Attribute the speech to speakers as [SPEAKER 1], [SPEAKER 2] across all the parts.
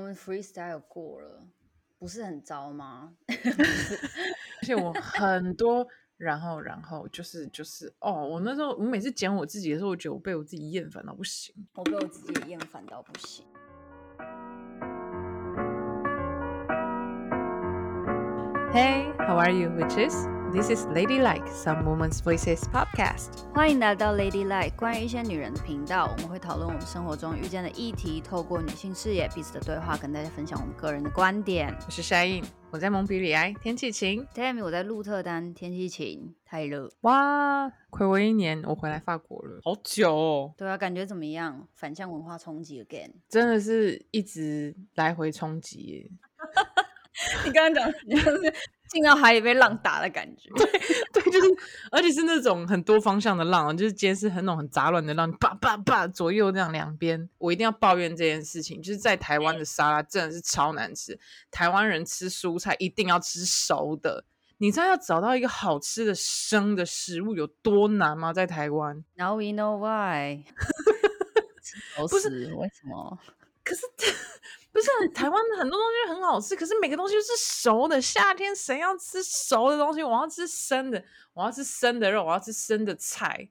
[SPEAKER 1] 我们 freestyle 过了，不是很糟吗？
[SPEAKER 2] 而且我很多，然后然后就是就是哦，我那时候我每次剪我自己的时候，我觉得我被我自己厌烦到不行，
[SPEAKER 1] 我被我自己也厌烦到不行。
[SPEAKER 2] Hey, how are you, witches? This is Ladylike, Some Women's Voices podcast.
[SPEAKER 1] 欢迎来到 Ladylike，关于一些女人的频道。我们会讨论我们生活中遇见的议题，透过女性视野、彼此的对话，跟大家分享我们个人的观点。
[SPEAKER 2] 我是 Shine，我在蒙彼里埃，天气晴。
[SPEAKER 1] Tammy，我在鹿特丹，天气晴，太热。
[SPEAKER 2] 哇，睽违一年，我回来法国了，好久哦。
[SPEAKER 1] 对啊，感觉怎么样？反向文化冲击 again，
[SPEAKER 2] 真的是一直来回冲击耶。
[SPEAKER 1] 你刚刚讲，你就是进到海里被浪打的感觉。
[SPEAKER 2] 对对，就是，而且是那种很多方向的浪，就是今天是很那种很杂乱的浪，叭叭叭左右这样两边。我一定要抱怨这件事情，就是在台湾的沙拉真的是超难吃。台湾人吃蔬菜一定要吃熟的，你知道要找到一个好吃的生的食物有多难吗？在台湾
[SPEAKER 1] ？Now we know why。
[SPEAKER 2] 不是
[SPEAKER 1] 为什么？
[SPEAKER 2] 可是。不是台湾的很多东西很好吃，可是每个东西都是熟的。夏天谁要吃熟的东西？我要吃生的，我要吃生的肉，我要吃生的菜。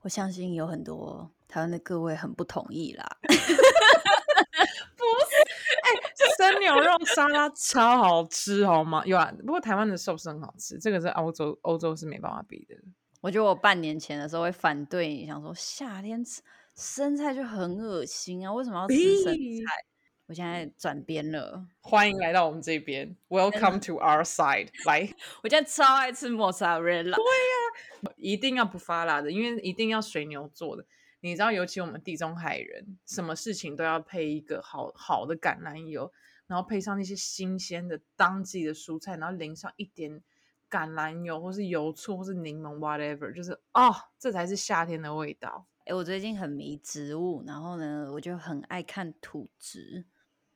[SPEAKER 1] 我相信有很多台湾的各位很不同意啦。
[SPEAKER 2] 不是，哎、欸，生牛肉沙拉超好吃，好吗？有啊，不过台湾的寿司很好吃，这个是欧洲欧洲是没办法比的。
[SPEAKER 1] 我觉得我半年前的时候会反对你，想说夏天吃生菜就很恶心啊，为什么要吃生菜？我现在转边了，
[SPEAKER 2] 欢迎来到我们这边，Welcome to our side。来，
[SPEAKER 1] 我现在超爱吃莫萨瑞拉，
[SPEAKER 2] 对呀、啊，一定要不发辣的，因为一定要水牛做的。你知道，尤其我们地中海人，什么事情都要配一个好好的橄榄油，然后配上那些新鲜的当季的蔬菜，然后淋上一点橄榄油，或是油醋，或是柠檬，whatever，就是哦，这才是夏天的味道。
[SPEAKER 1] 哎，我最近很迷植物，然后呢，我就很爱看土质。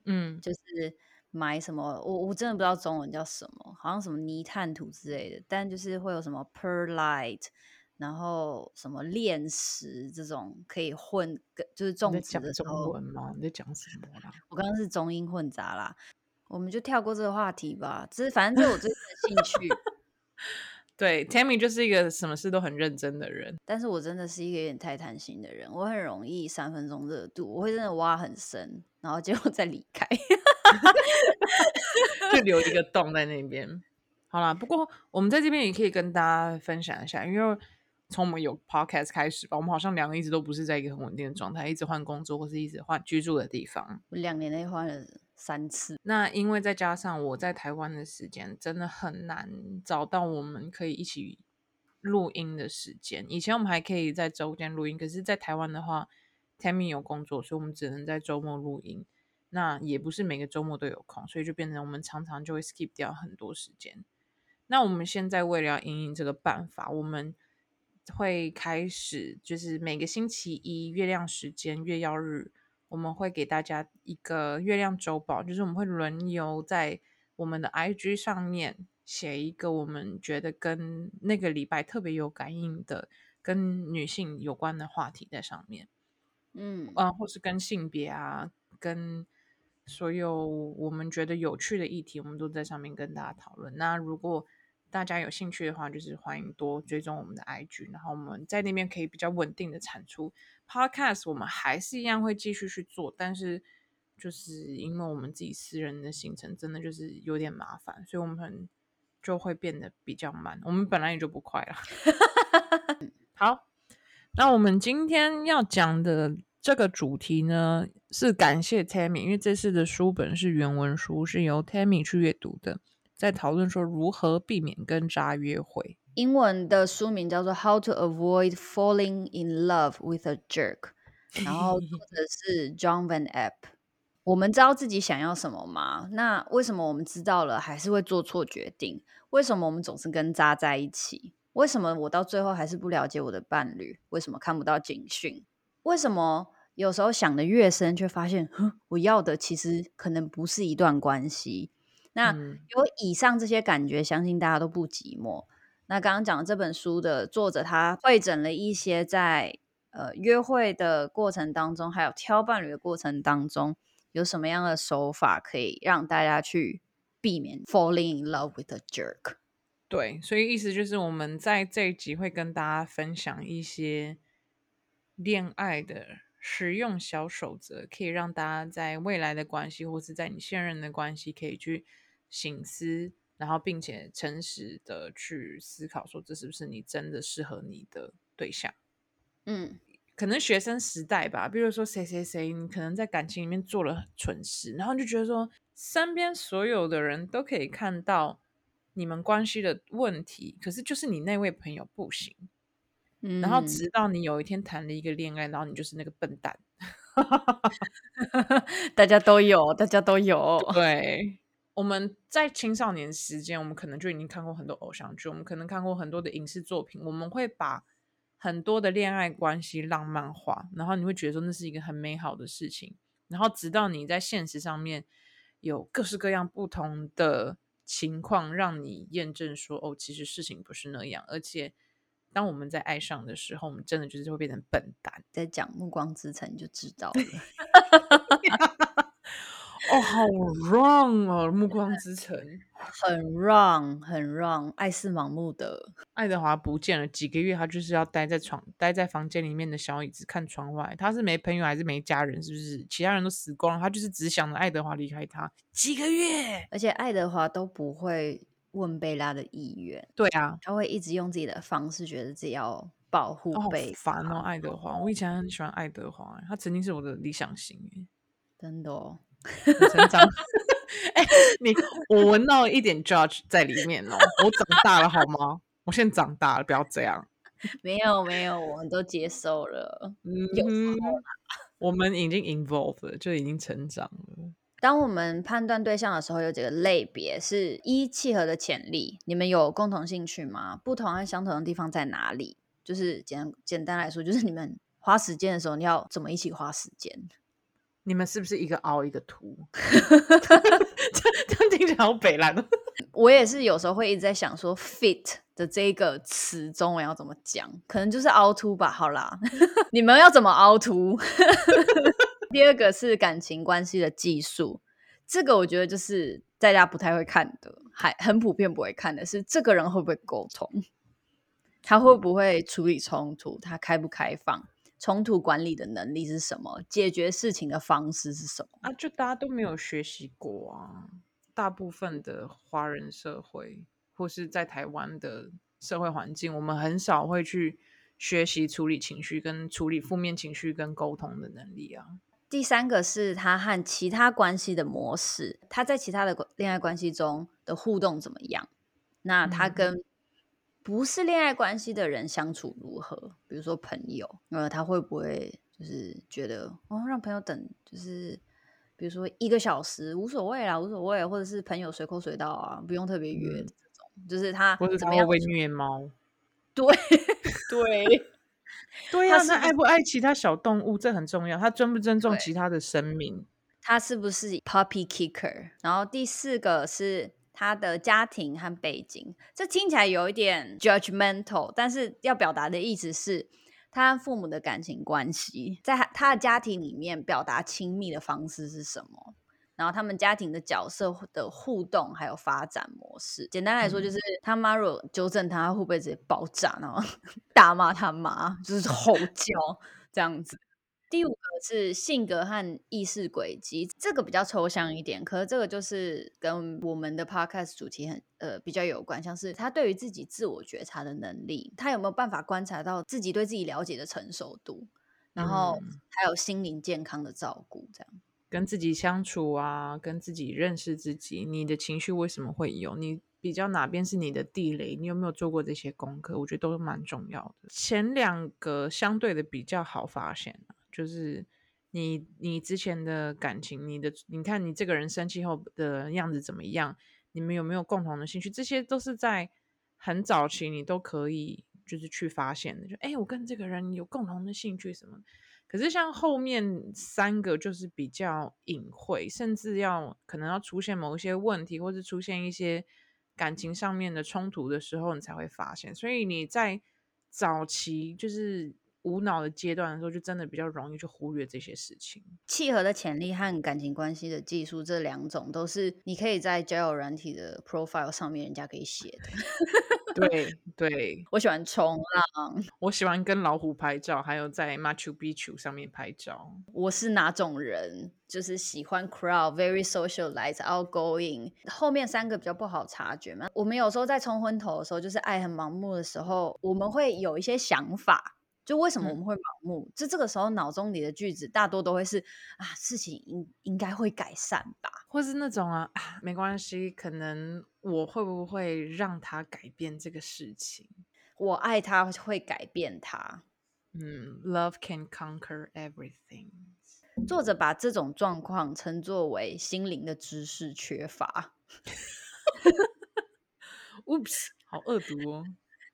[SPEAKER 2] 嗯，
[SPEAKER 1] 就是买什么，我我真的不知道中文叫什么，好像什么泥炭土之类的，但就是会有什么 perlite，然后什么炼石这种可以混，就是种植的时候。
[SPEAKER 2] 中文吗？你在讲什么啦？
[SPEAKER 1] 我刚刚是中英混杂啦，我们就跳过这个话题吧。这是反正这是我最近的兴趣。
[SPEAKER 2] 对，Tammy 就是一个什么事都很认真的人，
[SPEAKER 1] 但是我真的是一个有点太贪心的人，我很容易三分钟热度，我会真的挖很深，然后结果再离开，
[SPEAKER 2] 就留一个洞在那边。好啦，不过我们在这边也可以跟大家分享一下，因为从我们有 Podcast 开始吧，我们好像两个一直都不是在一个很稳定的状态，一直换工作或是一直换居住的地方，
[SPEAKER 1] 我两年内换了。三次，
[SPEAKER 2] 那因为再加上我在台湾的时间真的很难找到我们可以一起录音的时间。以前我们还可以在周间录音，可是，在台湾的话，Tammy 有工作，所以我们只能在周末录音。那也不是每个周末都有空，所以就变成我们常常就会 skip 掉很多时间。那我们现在为了要因应这个办法，我们会开始就是每个星期一月亮时间月曜日。我们会给大家一个月亮周报，就是我们会轮流在我们的 IG 上面写一个我们觉得跟那个礼拜特别有感应的、跟女性有关的话题在上面，
[SPEAKER 1] 嗯
[SPEAKER 2] 啊，或是跟性别啊，跟所有我们觉得有趣的议题，我们都在上面跟大家讨论。那如果大家有兴趣的话，就是欢迎多追踪我们的 IG，然后我们在那边可以比较稳定的产出 Podcast。我们还是一样会继续去做，但是就是因为我们自己私人的行程真的就是有点麻烦，所以我们就会变得比较慢。我们本来也就不快了。好，那我们今天要讲的这个主题呢，是感谢 Tammy，因为这次的书本是原文书，是由 Tammy 去阅读的。在讨论说如何避免跟渣约会。
[SPEAKER 1] 英文的书名叫做《How to Avoid Falling in Love with a Jerk》，然后作 者是 John Van App。我们知道自己想要什么吗？那为什么我们知道了还是会做错决定？为什么我们总是跟渣在一起？为什么我到最后还是不了解我的伴侣？为什么看不到警讯？为什么有时候想得越深，却发现，哼，我要的其实可能不是一段关系？那有以上这些感觉，相信大家都不寂寞。那刚刚讲的这本书的作者，他会诊了一些在呃约会的过程当中，还有挑伴侣的过程当中，有什么样的手法可以让大家去避免 falling in love with a jerk？
[SPEAKER 2] 对，所以意思就是我们在这一集会跟大家分享一些恋爱的实用小守则，可以让大家在未来的关系或是在你现任的关系可以去省思，然后并且诚实的去思考，说这是不是你真的适合你的对象？
[SPEAKER 1] 嗯，
[SPEAKER 2] 可能学生时代吧，比如说谁谁谁，你可能在感情里面做了蠢事，然后就觉得说身边所有的人都可以看到。你们关系的问题，可是就是你那位朋友不行，嗯，然后直到你有一天谈了一个恋爱，然后你就是那个笨蛋，
[SPEAKER 1] 大家都有，大家都有。
[SPEAKER 2] 对，我们在青少年时间，我们可能就已经看过很多偶像剧，我们可能看过很多的影视作品，我们会把很多的恋爱关系浪漫化，然后你会觉得说那是一个很美好的事情，然后直到你在现实上面有各式各样不同的。情况让你验证说，哦，其实事情不是那样。而且，当我们在爱上的时候，我们真的就是会变成笨蛋。
[SPEAKER 1] 在讲《暮光之城》就知道了。
[SPEAKER 2] 哦，好 wrong 哦，《暮光之城》
[SPEAKER 1] 很 wrong，很 wrong，爱是盲目的。
[SPEAKER 2] 爱德华不见了几个月，他就是要待在床，待在房间里面的小椅子看窗外。他是没朋友还是没家人？是不是？其他人都死光了，他就是只想着爱德华离开他几个月。
[SPEAKER 1] 而且爱德华都不会问贝拉的意愿。
[SPEAKER 2] 对啊，
[SPEAKER 1] 他会一直用自己的方式，觉得自己要保护贝。
[SPEAKER 2] 烦哦，爱德华，我以前很喜欢爱德华，他曾经是我的理想型。
[SPEAKER 1] 真的哦。
[SPEAKER 2] 成长，哎、欸，你我闻到一点 judge 在里面哦。我长大了好吗？我现在长大了，不要这样。
[SPEAKER 1] 没有没有，我们都接受了。
[SPEAKER 2] 嗯，有我们已经 involved 了，就已经成长了。
[SPEAKER 1] 当我们判断对象的时候，有几个类别是一契合的潜力。你们有共同兴趣吗？不同和相同的地方在哪里？就是简简单来说，就是你们花时间的时候，你要怎么一起花时间？
[SPEAKER 2] 你们是不是一个凹一个凸？这样听起来好北烂。
[SPEAKER 1] 我也是有时候会一直在想说，fit 的这个词中文要怎么讲？可能就是凹凸吧。好啦，你们要怎么凹凸？第二个是感情关系的技术，这个我觉得就是大家不太会看的，还很普遍不会看的是这个人会不会沟通，他会不会处理冲突，他开不开放。冲突管理的能力是什么？解决事情的方式是什么？
[SPEAKER 2] 啊，就大家都没有学习过啊。大部分的华人社会，或是在台湾的社会环境，我们很少会去学习处理情绪、跟处理负面情绪、跟沟通的能力啊。
[SPEAKER 1] 第三个是他和其他关系的模式，他在其他的恋爱关系中的互动怎么样？那他跟、嗯不是恋爱关系的人相处如何？比如说朋友，呃，他会不会就是觉得哦，让朋友等，就是比如说一个小时无所谓啦，无所谓，或者是朋友随口随到啊，不用特别约这种，嗯、就是他
[SPEAKER 2] 或者怎么样会虐猫？
[SPEAKER 1] 对 对
[SPEAKER 2] 对呀，那爱不爱其他小动物这很重要，他尊不尊重其他的生命？
[SPEAKER 1] 他是不是 puppy kicker？然后第四个是。他的家庭和背景，这听起来有一点 judgmental，但是要表达的意思是，他和父母的感情关系，在他的家庭里面表达亲密的方式是什么？然后他们家庭的角色的互动还有发展模式，简单来说就是，他妈如果纠正他，会不会直接爆炸，然后 大骂他妈，就是吼叫这样子。第五个是性格和意识轨迹，这个比较抽象一点，可是这个就是跟我们的 podcast 主题很呃比较有关，像是他对于自己自我觉察的能力，他有没有办法观察到自己对自己了解的成熟度，然后还有心灵健康的照顾，这样
[SPEAKER 2] 跟自己相处啊，跟自己认识自己，你的情绪为什么会有？你比较哪边是你的地雷？你有没有做过这些功课？我觉得都是蛮重要的。前两个相对的比较好发现。就是你，你之前的感情，你的，你看你这个人生气后的样子怎么样？你们有没有共同的兴趣？这些都是在很早期你都可以就是去发现的。就哎，我跟这个人有共同的兴趣什么？可是像后面三个就是比较隐晦，甚至要可能要出现某一些问题，或是出现一些感情上面的冲突的时候，你才会发现。所以你在早期就是。无脑的阶段的时候，就真的比较容易去忽略这些事情。
[SPEAKER 1] 契合的潜力和感情关系的技术，这两种都是你可以在交友软体的 profile 上面人家可以写的。
[SPEAKER 2] 对对，
[SPEAKER 1] 我喜欢冲浪，
[SPEAKER 2] 我喜欢跟老虎拍照，还有在 Machu Picchu 上面拍照。
[SPEAKER 1] 我是哪种人？就是喜欢 crowd，very socialized，outgoing。后面三个比较不好察觉嘛。我们有时候在冲昏头的时候，就是爱很盲目的时候，我们会有一些想法。就为什么我们会盲目？嗯、就这个时候脑中里的句子大多都会是啊，事情应应该会改善吧，
[SPEAKER 2] 或是那种啊，啊没关系，可能我会不会让他改变这个事情？
[SPEAKER 1] 我爱他会改变他。
[SPEAKER 2] 嗯，Love can conquer everything。
[SPEAKER 1] 作者把这种状况称作为心灵的知识缺乏。
[SPEAKER 2] Oops，好恶毒哦。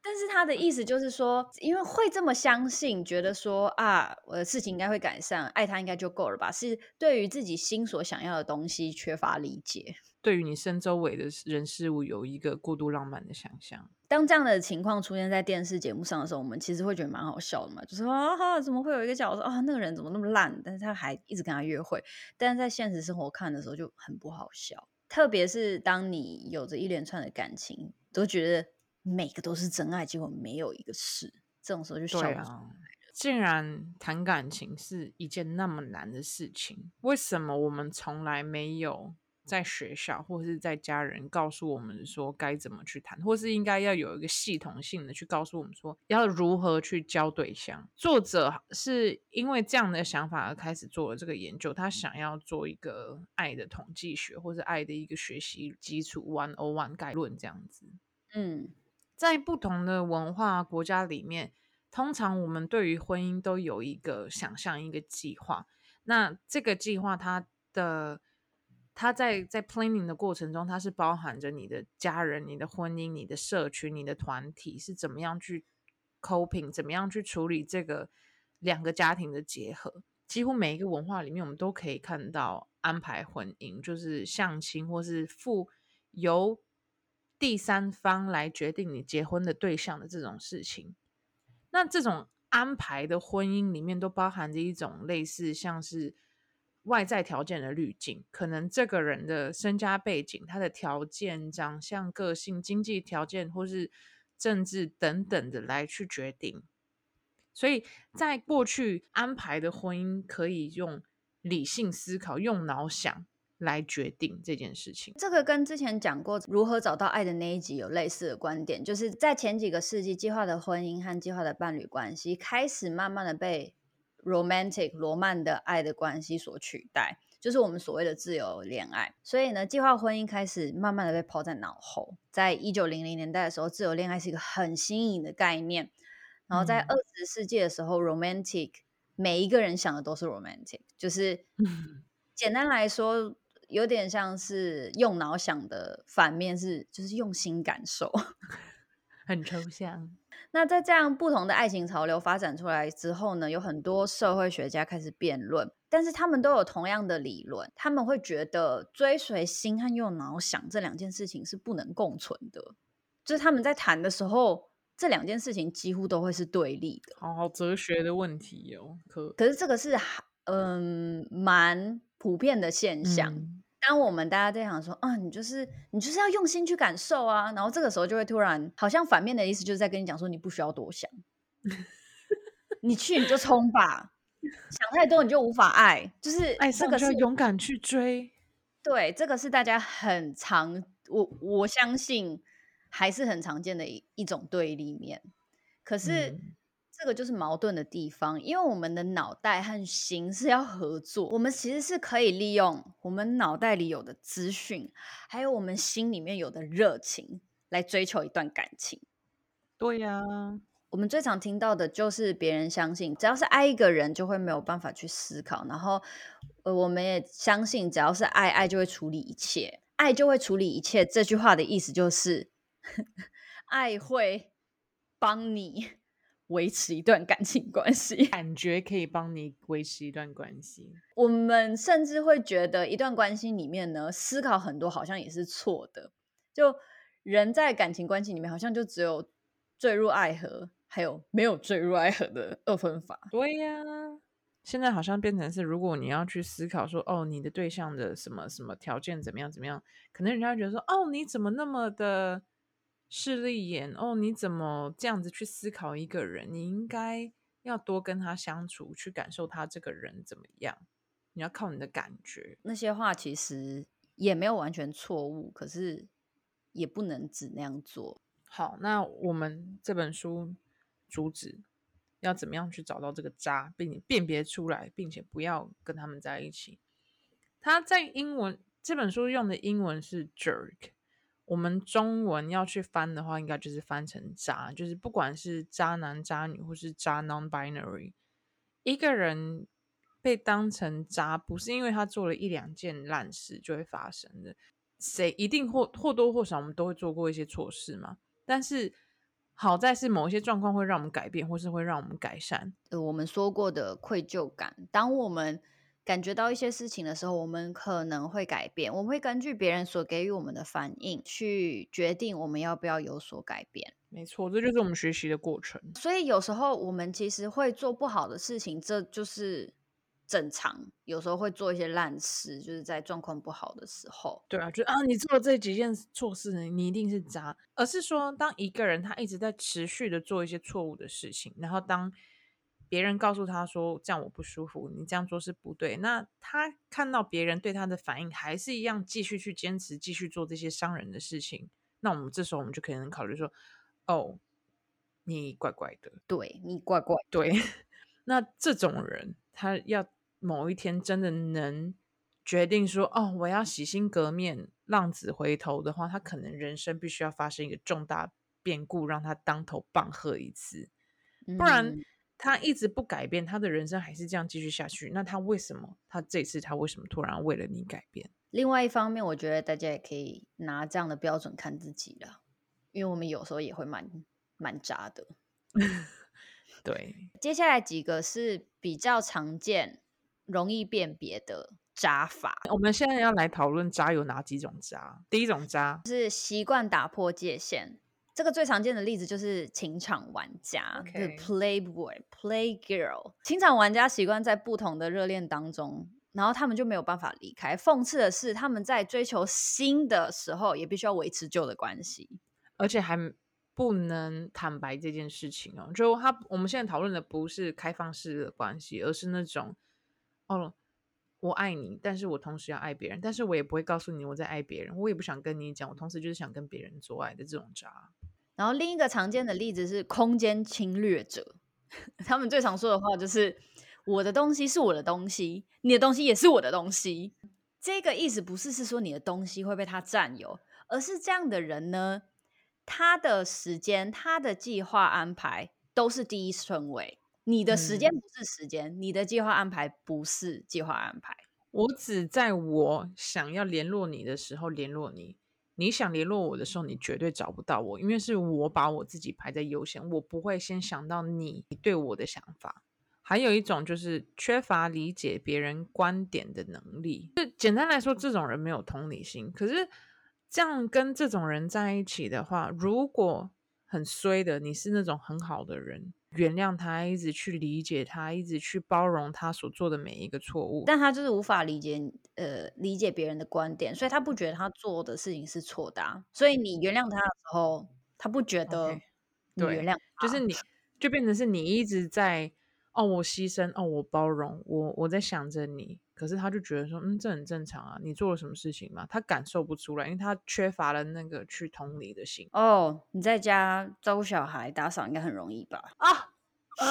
[SPEAKER 1] 但是他的意思就是说，因为会这么相信，觉得说啊，我的事情应该会改善，爱他应该就够了吧？是对于自己心所想要的东西缺乏理解，
[SPEAKER 2] 对于你身周围的人事物有一个过度浪漫的想象。
[SPEAKER 1] 当这样的情况出现在电视节目上的时候，我们其实会觉得蛮好笑的嘛，就是说啊，怎么会有一个角色啊，那个人怎么那么烂？但是他还一直跟他约会，但是在现实生活看的时候就很不好笑，特别是当你有着一连串的感情，都觉得。每个都是真爱，结果没有一个是。这种时候就笑了。
[SPEAKER 2] 啊，既然谈感情是一件那么难的事情，为什么我们从来没有在学校或是在家人告诉我们说该怎么去谈，或是应该要有一个系统性的去告诉我们说要如何去交对象？作者是因为这样的想法而开始做了这个研究，他想要做一个爱的统计学，或是爱的一个学习基础 one o one 概论这样子。
[SPEAKER 1] 嗯。
[SPEAKER 2] 在不同的文化国家里面，通常我们对于婚姻都有一个想象，一个计划。那这个计划，它的它在在 planning 的过程中，它是包含着你的家人、你的婚姻、你的社群、你的团体是怎么样去 coping，怎么样去处理这个两个家庭的结合。几乎每一个文化里面，我们都可以看到安排婚姻，就是相亲或是附由。第三方来决定你结婚的对象的这种事情，那这种安排的婚姻里面都包含着一种类似像是外在条件的滤镜，可能这个人的身家背景、他的条件、长相、个性、经济条件或是政治等等的来去决定。所以在过去安排的婚姻可以用理性思考、用脑想。来决定这件事情，
[SPEAKER 1] 这个跟之前讲过如何找到爱的那一集有类似的观点，就是在前几个世纪，计划的婚姻和计划的伴侣关系开始慢慢的被 romantic 罗曼的爱的关系所取代，就是我们所谓的自由恋爱。所以呢，计划婚姻开始慢慢的被抛在脑后。在一九零零年代的时候，自由恋爱是一个很新颖的概念。然后在二十世纪的时候，嗯，romantic 每一个人想的都是 romantic，就是 简单来说。有点像是用脑想的反面是，就是用心感受，
[SPEAKER 2] 很抽象。
[SPEAKER 1] 那在这样不同的爱情潮流发展出来之后呢，有很多社会学家开始辩论，但是他们都有同样的理论，他们会觉得追随心和用脑想这两件事情是不能共存的，就是他们在谈的时候，这两件事情几乎都会是对立的。
[SPEAKER 2] 好好哲学的问题哦，可
[SPEAKER 1] 可是这个是嗯蛮普遍的现象。嗯当我们大家在想说啊，你就是你就是要用心去感受啊，然后这个时候就会突然好像反面的意思就是在跟你讲说，你不需要多想，你去你就冲吧，想太多你就无法爱，就是
[SPEAKER 2] 爱上就要勇敢去追。
[SPEAKER 1] 对，这个是大家很常，我我相信还是很常见的一一种对立面，可是。嗯这个就是矛盾的地方，因为我们的脑袋和心是要合作，我们其实是可以利用我们脑袋里有的资讯，还有我们心里面有的热情来追求一段感情。
[SPEAKER 2] 对呀、啊，
[SPEAKER 1] 我们最常听到的就是别人相信，只要是爱一个人，就会没有办法去思考，然后呃，我们也相信，只要是爱，爱就会处理一切，爱就会处理一切。这句话的意思就是，爱会帮你。维持一段感情关系，
[SPEAKER 2] 感觉可以帮你维持一段关系。
[SPEAKER 1] 我们甚至会觉得，一段关系里面呢，思考很多好像也是错的。就人在感情关系里面，好像就只有坠入爱河，还有没有坠入爱河的二分法。
[SPEAKER 2] 对呀、啊，现在好像变成是，如果你要去思考说，哦，你的对象的什么什么条件怎么样怎么样，可能人家会觉得说，哦，你怎么那么的势利眼？哦，你怎么这样子去思考一个人？你应该要多跟他相处，去感受他这个人怎么样。你要靠你的感觉。
[SPEAKER 1] 那些话其实也没有完全错误，可是也不能只那样做。
[SPEAKER 2] 好，那我们这本书。主旨要怎么样去找到这个渣，并且辨别出来，并且不要跟他们在一起。他在英文这本书用的英文是 jerk，我们中文要去翻的话，应该就是翻成渣，就是不管是渣男、渣女或是渣 non-binary，一个人被当成渣，不是因为他做了一两件烂事就会发生的。谁一定或或多或少，我们都会做过一些错事嘛，但是。好在是某一些状况会让我们改变，或是会让我们改善。
[SPEAKER 1] 呃，我们说过的愧疚感，当我们感觉到一些事情的时候，我们可能会改变。我们会根据别人所给予我们的反应，去决定我们要不要有所改变。
[SPEAKER 2] 没错，这就是我们学习的过程。
[SPEAKER 1] 所以有时候我们其实会做不好的事情，这就是。正常，有时候会做一些烂事，就是在状况不好的时候。
[SPEAKER 2] 对啊，就啊，你做了这几件错事，你一定是渣。而是说，当一个人他一直在持续的做一些错误的事情，然后当别人告诉他说这样我不舒服，你这样做是不对，那他看到别人对他的反应还是一样，继续去坚持，继续做这些伤人的事情，那我们这时候我们就可能考虑说，哦，你怪怪的，
[SPEAKER 1] 对，你怪怪，
[SPEAKER 2] 对，那这种人他要。某一天真的能决定说哦，我要洗心革面、浪子回头的话，他可能人生必须要发生一个重大变故，让他当头棒喝一次。不然他一直不改变，他的人生还是这样继续下去。那他为什么？他这次他为什么突然为了你改变？
[SPEAKER 1] 另外一方面，我觉得大家也可以拿这样的标准看自己了，因为我们有时候也会蛮蛮渣的。
[SPEAKER 2] 对，
[SPEAKER 1] 接下来几个是比较常见。容易辨别的渣法，
[SPEAKER 2] 我们现在要来讨论渣有哪几种渣。第一种渣
[SPEAKER 1] 是习惯打破界限，这个最常见的例子就是情场玩家.就是 Playboy、Playgirl。情场玩家习惯在不同的热恋当中，然后他们就没有办法离开。讽刺的是，他们在追求新的时候，也必须要维持旧的关系，
[SPEAKER 2] 而且还不能坦白这件事情哦。就他，我们现在讨论的不是开放式的关系，而是那种。哦，我爱你，但是我同时要爱别人，但是我也不会告诉你我在爱别人，我也不想跟你讲，我同时就是想跟别人做爱的这种渣。
[SPEAKER 1] 然后另一个常见的例子是空间侵略者，他们最常说的话就是我的东西是我的东西，你的东西也是我的东西。这个意思不是是说你的东西会被他占有，而是这样的人呢，他的时间、他的计划安排都是第一顺位。你的时间不是时间，嗯，你的计划安排不是计划安排。
[SPEAKER 2] 我只在我想要联络你的时候联络你，你想联络我的时候，你绝对找不到我，因为是我把我自己排在优先，我不会先想到你对我的想法。还有一种就是缺乏理解别人观点的能力，就简单来说，这种人没有同理心。可是这样跟这种人在一起的话，如果很衰的，你是那种很好的人。原谅他，一直去理解他，一直去包容他所做的每一个错误，
[SPEAKER 1] 但他就是无法理解，呃，理解别人的观点，所以他不觉得他做的事情是错的啊。所以你原谅他的时候，他不觉得你原
[SPEAKER 2] 谅就是你就变成是你一直在哦，我牺牲，哦，我包容，我我在想着你。可是他就觉得说，嗯，这很正常啊，你做了什么事情嘛？他感受不出来，因为他缺乏了那个去同理的心。
[SPEAKER 1] 哦，你在家照顾小孩、打扫应该很容易吧？
[SPEAKER 2] 啊啊！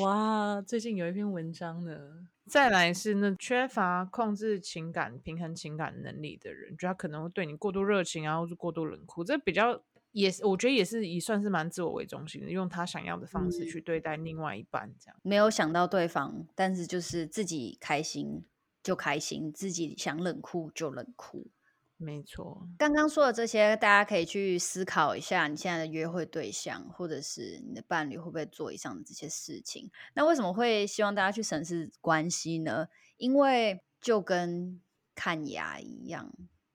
[SPEAKER 2] 哇，最近有一篇文章呢。再来是那缺乏控制情感、平衡情感能力的人，就他可能会对你过度热情啊，或是过度冷酷，这比较。也是，我觉得也是，以算是蛮自我为中心的，用他想要的方式去对待另外一半，这样、嗯、
[SPEAKER 1] 没有想到对方，但是就是自己开心就开心，自己想冷酷就冷酷，
[SPEAKER 2] 没错。
[SPEAKER 1] 刚刚说的这些，大家可以去思考一下，你现在的约会对象或者是你的伴侣会不会做以上的这些事情？那为什么会希望大家去审视关系呢？因为就跟看牙一样，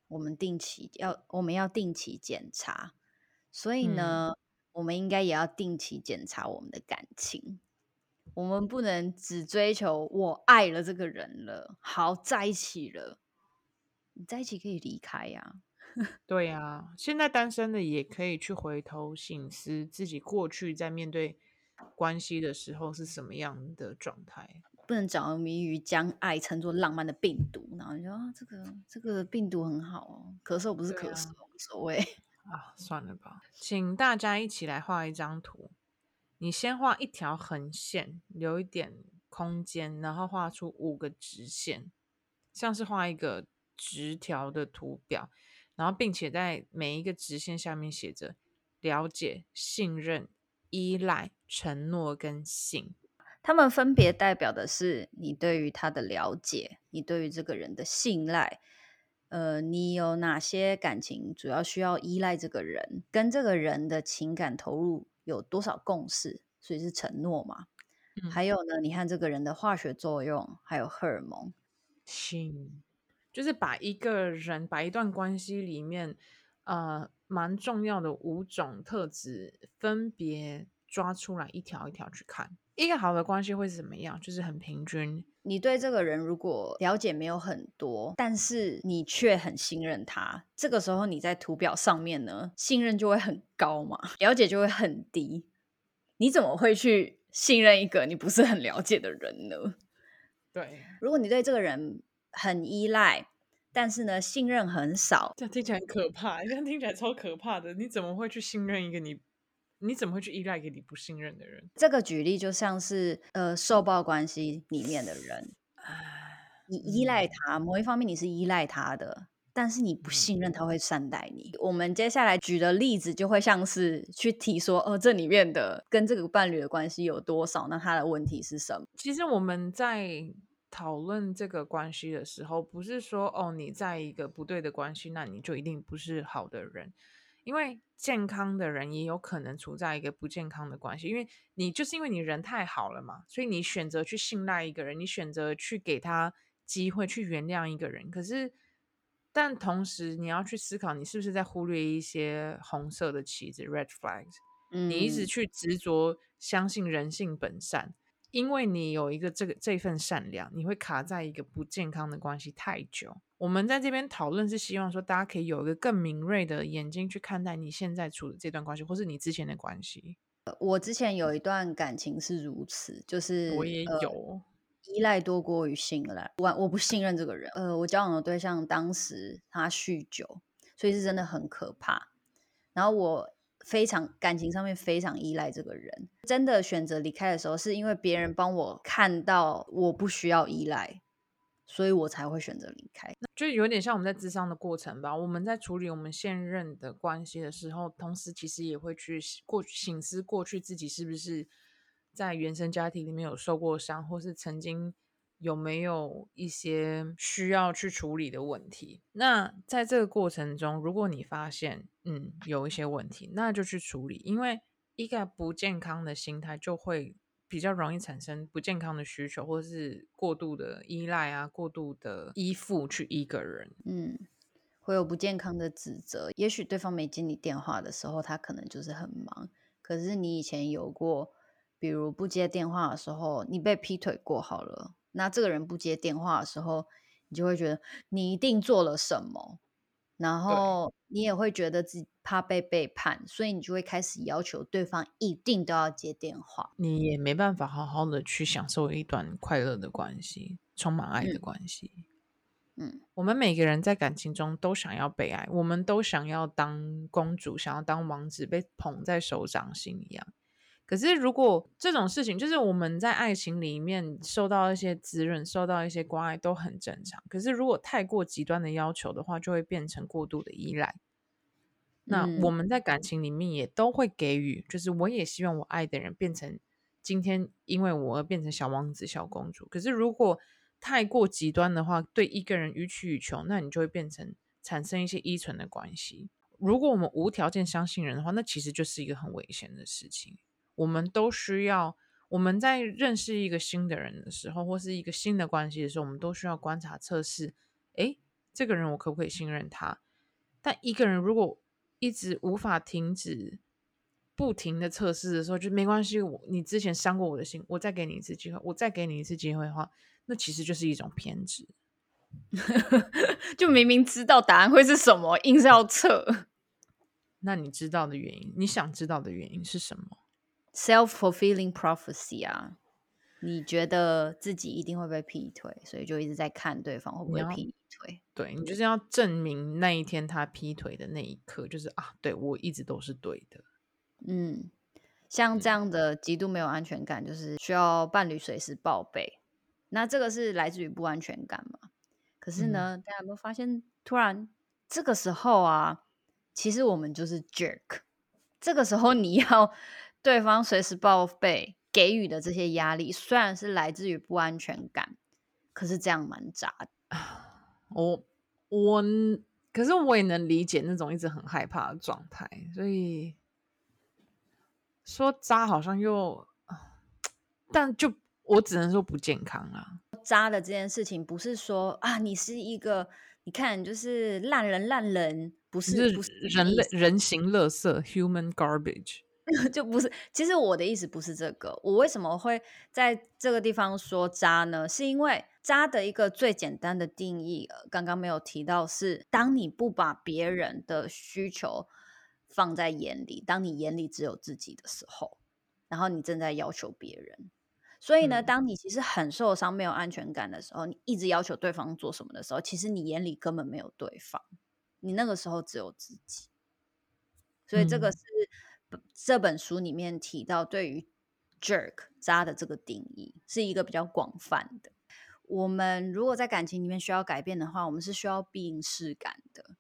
[SPEAKER 1] 我们定期要我们要定期检查。所以呢，我们应该也要定期检查我们的感情。我们不能只追求我爱了这个人了，好在一起了，你在一起可以离开呀。
[SPEAKER 2] 对呀，现在单身的也可以去回头省思自己过去在面对关系的时候是什么样的状态。
[SPEAKER 1] 不能着迷于将爱称作浪漫的病毒，然后你说啊，这个这个病毒很好哦，咳嗽不是咳嗽，无所谓
[SPEAKER 2] 啊，算了吧。请大家一起来画一张图，你先画一条横线，留一点空间，然后画出五个直线，像是画一个直条的图表，然后并且在每一个直线下面写着了解、信任、依赖、承诺跟信。
[SPEAKER 1] 他们分别代表的是你对于他的了解，你对于这个人的信赖，呃，你有哪些感情主要需要依赖这个人，跟这个人的情感投入有多少共识，所以是承诺嘛？嗯、还有呢，你看这个人的化学作用，还有荷尔蒙，
[SPEAKER 2] 性，就是把一个人，把一段关系里面，呃，蛮重要的五种特质分别抓出来，一条一条去看。一个好的关系会是怎么样？就是很平均。
[SPEAKER 1] 你对这个人如果了解没有很多，但是你却很信任他，这个时候你在图表上面呢，信任就会很高嘛，了解就会很低。你怎么会去信任一个你不是很了解的人呢？
[SPEAKER 2] 对，
[SPEAKER 1] 如果你对这个人很依赖，但是呢，信任很少，
[SPEAKER 2] 这样听起来很可怕，这样听起来超可怕的。你怎么会去信任一个你？你怎么会去依赖一个你不信任的人？
[SPEAKER 1] 这个举例就像是呃，受暴关系里面的人，你依赖他，某一方面你是依赖他的，但是你不信任他会善待你。我们接下来举的例子就会像是去提说，哦，这里面的跟这个伴侣的关系有多少？那他的问题是什么？
[SPEAKER 2] 其实我们在讨论这个关系的时候，不是说哦，你在一个不对的关系，那你就一定不是好的人。因为健康的人也有可能处在一个不健康的关系，因为你就是因为你人太好了嘛，所以你选择去信赖一个人，你选择去给他机会去原谅一个人。可是，但同时你要去思考，你是不是在忽略一些红色的旗子 （red flags）？嗯，你一直去执着相信人性本善。因为你有一个这个这份善良，你会卡在一个不健康的关系太久。我们在这边讨论是希望说，大家可以有一个更敏锐的眼睛去看待你现在处的这段关系，或是你之前的关系。
[SPEAKER 1] 我之前有一段感情是如此，就是
[SPEAKER 2] 我也有、呃、
[SPEAKER 1] 依赖多过于信赖。我我不信任这个人。呃，我交往的对象当时他酗酒，所以是真的很可怕。然后我。非常感情上面非常依赖这个人，真的选择离开的时候，是因为别人帮我看到我不需要依赖，所以我才会选择离开。
[SPEAKER 2] 就有点像我们在智商的过程吧。我们在处理我们现任的关系的时候，同时其实也会去过醒思过去自己是不是在原生家庭里面有受过伤，或是曾经。有没有一些需要去处理的问题？那在这个过程中，如果你发现嗯有一些问题，那就去处理。因为一个不健康的心态，就会比较容易产生不健康的需求，或是过度的依赖啊，过度的依附去一个人。
[SPEAKER 1] 嗯，会有不健康的指责。也许对方没接你电话的时候，他可能就是很忙。可是你以前有过，比如不接电话的时候，你被劈腿过好了。那这个人不接电话的时候，你就会觉得你一定做了什么，然后你也会觉得自己怕被背叛，所以你就会开始要求对方一定都要接电话。
[SPEAKER 2] 你也没办法好好的去享受一段快乐的关系，充满爱的关系。
[SPEAKER 1] 嗯，嗯，
[SPEAKER 2] 我们每个人在感情中都想要被爱，我们都想要当公主，想要当王子，被捧在手掌心一样。可是，如果这种事情就是我们在爱情里面受到一些滋润、受到一些关爱都很正常。可是，如果太过极端的要求的话，就会变成过度的依赖。那我们在感情里面也都会给予，就是我也希望我爱的人变成今天因为我而变成小王子、小公主。可是，如果太过极端的话，对一个人予取予求，那你就会变成产生一些依存的关系。如果我们无条件相信人的话，那其实就是一个很危险的事情。我们都需要，我们在认识一个新的人的时候，或是一个新的关系的时候，我们都需要观察测试。诶，这个人我可不可以信任他？但一个人如果一直无法停止不停的测试的时候，就没关系。我你之前伤过我的心，我再给你一次机会，我再给你一次机会的话，那其实就是一种偏执。
[SPEAKER 1] 就明明知道答案会是什么，硬是要测。
[SPEAKER 2] 那你知道的原因，你想知道的原因是什么
[SPEAKER 1] ？Self-fulfilling prophecy 啊，你觉得自己一定会被劈腿，所以就一直在看对方会不会劈腿。
[SPEAKER 2] 对，你就是要证明那一天他劈腿的那一刻，就是啊，对，我一直都是对的。
[SPEAKER 1] 嗯，像这样的极度没有安全感，就是需要伴侣随时报备。那这个是来自于不安全感嘛？可是呢，嗯、大家有没有发现，突然这个时候啊，其实我们就是 jerk。这个时候你要对方随时报备，给予的这些压力，虽然是来自于不安全感，可是这样蛮渣的。
[SPEAKER 2] 我我，可是我也能理解那种一直很害怕的状态，所以。说渣好像又，但就我只能说不健康啊。
[SPEAKER 1] 渣的这件事情不是说啊，你是一个，你看就是烂人烂人，不是不是
[SPEAKER 2] 人类人形垃圾 human garbage，
[SPEAKER 1] 就不是。其实我的意思不是这个，我为什么会在这个地方说渣呢？是因为渣的一个最简单的定义，刚刚没有提到是，是当你不把别人的需求。放在眼里，当你眼里只有自己的时候，然后你正在要求别人，所以呢，嗯、当你其实很受伤、没有安全感的时候，你一直要求对方做什么的时候，其实你眼里根本没有对方，你那个时候只有自己。所以这个是这本书里面提到对于 jerk 渣的这个定义，是一个比较广泛的。我们如果在感情里面需要改变的话，我们是需要必应适感的，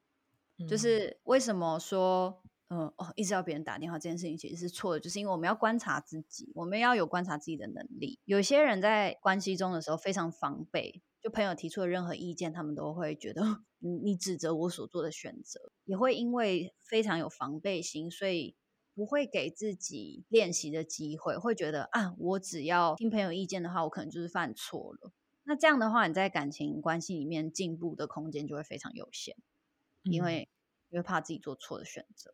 [SPEAKER 1] 嗯、就是为什么说。嗯哦，一直要别人打电话这件事情其实是错的，就是因为我们要观察自己，我们要有观察自己的能力。有些人在关系中的时候非常防备，就朋友提出的任何意见，他们都会觉得 你你指责我所做的选择，也会因为非常有防备心，所以不会给自己练习的机会，会觉得啊，我只要听朋友意见的话，我可能就是犯错了。那这样的话，你在感情关系里面进步的空间就会非常有限，因为因为怕自己做错的选择。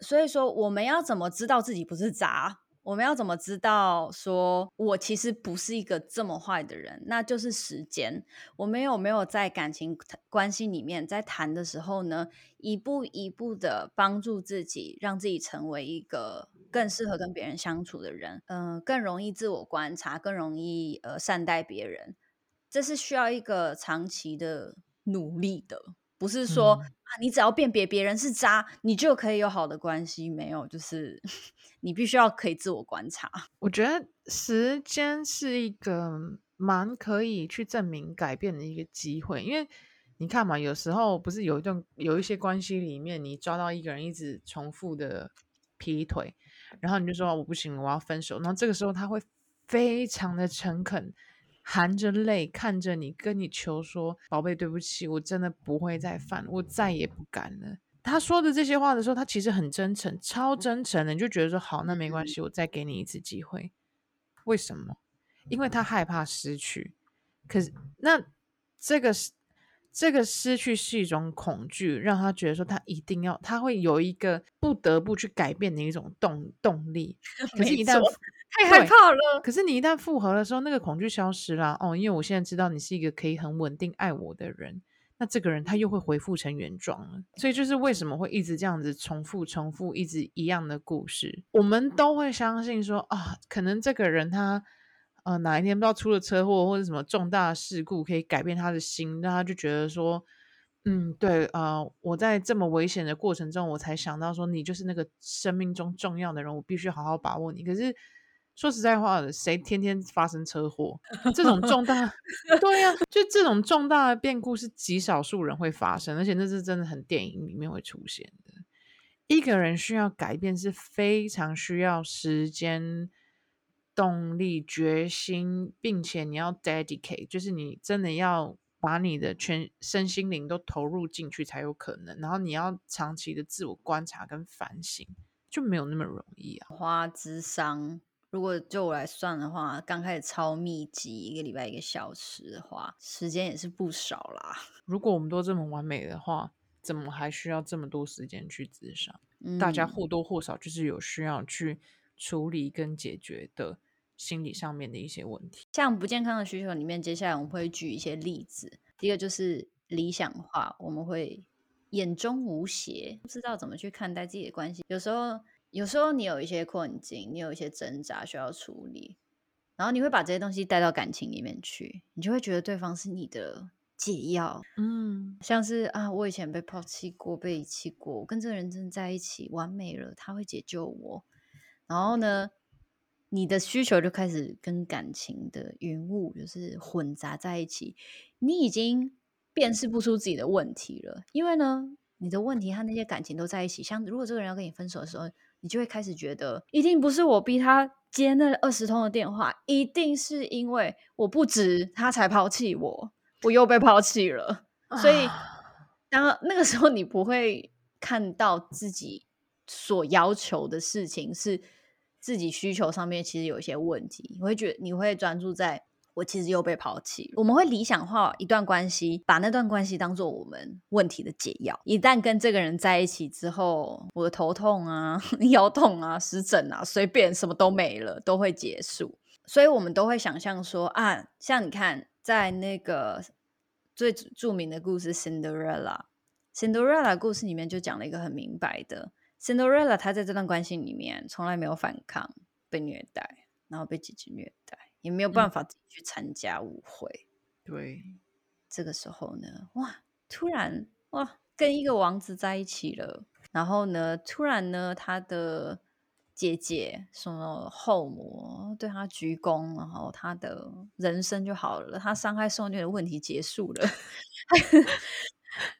[SPEAKER 1] 所以说，我们要怎么知道自己不是渣？我们要怎么知道说我其实不是一个这么坏的人？那就是时间。我们有没有在感情关系里面，在谈的时候呢，一步一步的帮助自己，让自己成为一个更适合跟别人相处的人？嗯、更容易自我观察，更容易呃善待别人。这是需要一个长期的努力的。不是说、嗯、啊，你只要辨别别人是渣，你就可以有好的关系。没有，就是 你必须要可以自我观察。
[SPEAKER 2] 我觉得时间是一个蛮可以去证明改变的一个机会，因为你看嘛，有时候不是有一段有一些关系里面，你抓到一个人一直重复的劈腿，然后你就说我不行，我要分手。然后这个时候他会非常的诚恳。含着泪看着你，跟你求说：“宝贝，对不起，我真的不会再犯，我再也不敢了。”他说的这些话的时候，他其实很真诚，超真诚的。你就觉得说：“好，那没关系，我再给你一次机会。”为什么？因为他害怕失去。可是，那这个是这个失去是一种恐惧，让他觉得说他一定要，他会有一个不得不去改变的一种动动力。可是，一旦
[SPEAKER 1] 太害怕了。
[SPEAKER 2] 可是你一旦复合的时候，那个恐惧消失了哦，因为我现在知道你是一个可以很稳定爱我的人，那这个人他又会恢复成原状了。所以就是为什么会一直这样子重复重复，一直一样的故事，我们都会相信说啊，可能这个人他呃哪一天不知道出了车祸或者什么重大事故，可以改变他的心，那他就觉得说。嗯，对啊，呃，我在这么危险的过程中，我才想到说你就是那个生命中重要的人，我必须好好把握你。可是说实在话，谁天天发生车祸？这种重大，对呀，就这种重大的变故是极少数人会发生，而且那是真的很电影里面会出现的。一个人需要改变是非常需要时间、动力、决心，并且你要 dedicate，就是你真的要。把你的全身心灵都投入进去才有可能，然后你要长期的自我观察跟反省，就没有那么容易啊。
[SPEAKER 1] 花咨商，如果就我来算的话，刚开始超密集，一个礼拜一个小时的话，时间也是不少啦。
[SPEAKER 2] 如果我们都这么完美的话，怎么还需要这么多时间去自杀？
[SPEAKER 1] 嗯，
[SPEAKER 2] 大家或多或少就是有需要去处理跟解决的心理上面的一些问题。
[SPEAKER 1] 像不健康的需求里面，接下来我们会举一些例子。第一个就是理想化，我们会眼中无邪，不知道怎么去看待自己的关系。有时候，有时候你有一些困境，你有一些挣扎需要处理，然后你会把这些东西带到感情里面去，你就会觉得对方是你的解药。嗯，像是啊，我以前被抛弃过，被遗弃过，我跟这个人真的在一起，完美了，他会解救我。然后呢，你的需求就开始跟感情的云雾就是混杂在一起，你已经辨识不出自己的问题了，因为呢，你的问题和那些感情都在一起。像如果这个人要跟你分手的时候，你就会开始觉得，一定不是我逼他接那二十通的电话，一定是因为我不值他才抛弃我，我又被抛弃了。所以，当那个时候你不会看到自己所要求的事情是。自己需求上面其实有一些问题，你会觉得你会专注在我其实又被抛弃。我们会理想化一段关系，把那段关系当做我们问题的解药。一旦跟这个人在一起之后，我的头痛啊、腰痛啊、湿疹啊，随便什么都没了，都会结束。所以我们都会想象说啊，像你看，在那个最著名的故事《Cinderella》，《Cinderella》故事里面就讲了一个很明白的。Cinderella，她在这段关系里面从来没有反抗，被虐待，然后被姐姐虐待，也没有办法自己去参加舞会。
[SPEAKER 2] 嗯、对，
[SPEAKER 1] 这个时候呢，哇，突然哇，跟一个王子在一起了，然后呢，突然呢，他的姐姐什么后母对他鞠躬，然后他的人生就好了，他伤害受虐的问题结束了，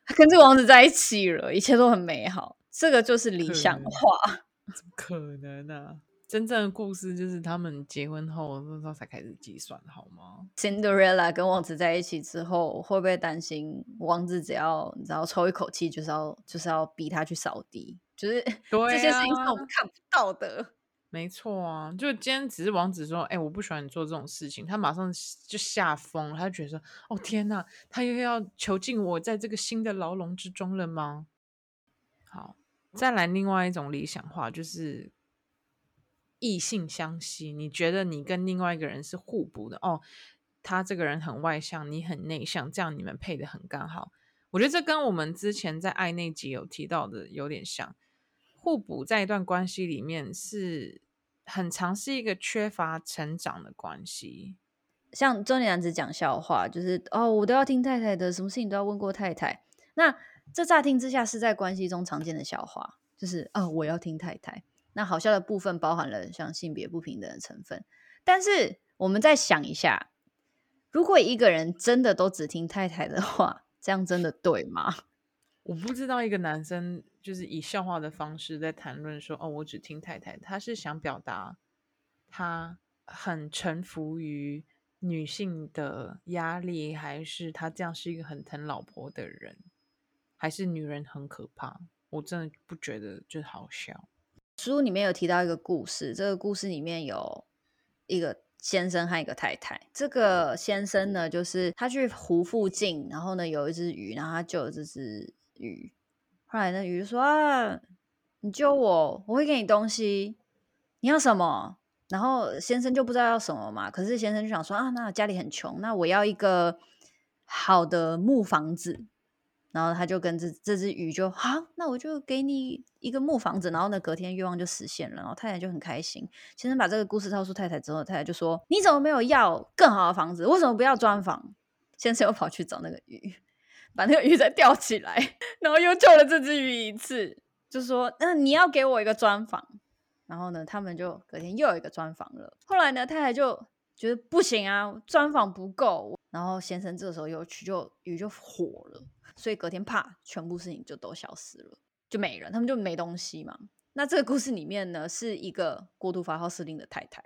[SPEAKER 1] 他 跟这个王子在一起了，一切都很美好。这个就是理想化，
[SPEAKER 2] 怎么可能呢、啊？真正的故事就是他们结婚后那时候才开始计算，好吗
[SPEAKER 1] ？Cinderella 跟王子在一起之后，会不会担心王子只要你知道抽一口气，就是要就是要逼他去扫地？就是 这些事情是我们看不到的。
[SPEAKER 2] 没错啊，就今天只是王子说：“哎、欸，我不喜欢你做这种事情。”他马上就吓疯了，他就觉得说：“哦天哪，他又要囚禁我在这个新的牢笼之中了吗？”好。再来，另外一种理想化就是异性相吸。你觉得你跟另外一个人是互补的哦，他这个人很外向，你很内向，这样你们配得很刚好。我觉得这跟我们之前在爱那集有提到的有点像，互补在一段关系里面是很常是一个缺乏成长的关系。
[SPEAKER 1] 像中年男子讲笑话，就是哦，我都要听太太的，什么事情都要问过太太。那这乍听之下是在关系中常见的笑话，就是哦，我要听太太。那好笑的部分包含了像性别不平等的成分。但是我们再想一下，如果一个人真的都只听太太的话，这样真的对吗？
[SPEAKER 2] 我不知道一个男生就是以笑话的方式在谈论说，哦，我只听太太，他是想表达他很臣服于女性的压力，还是他这样是一个很疼老婆的人？还是女人很可怕，我真的不觉得就好笑。
[SPEAKER 1] 书里面有提到一个故事，这个故事里面有一个先生和一个太太。这个先生呢，就是他去湖附近，然后呢有一只鱼，然后他救了这只鱼。后来呢，鱼说：“啊，你救我，我会给你东西，你要什么？”然后先生就不知道要什么嘛，可是先生就想说：“啊，那家里很穷，那我要一个好的木房子。”然后他就跟这这只鱼就好，那我就给你一个木房子。然后呢，隔天愿望就实现了。然后太太就很开心。先生把这个故事告诉太太之后，太太就说：“你怎么没有要更好的房子？为什么不要砖房？”先生又跑去找那个鱼，把那个鱼再钓起来，然后又救了这只鱼一次，就说：“那你要给我一个砖房。”然后呢，他们就隔天又有一个砖房了。后来呢，太太就觉得不行啊，砖房不够。然后先生这时候又去，就鱼就火了。所以隔天啪，全部事情就都消失了，就没人，他们就没东西嘛。那这个故事里面呢，是一个过度发号施令的太太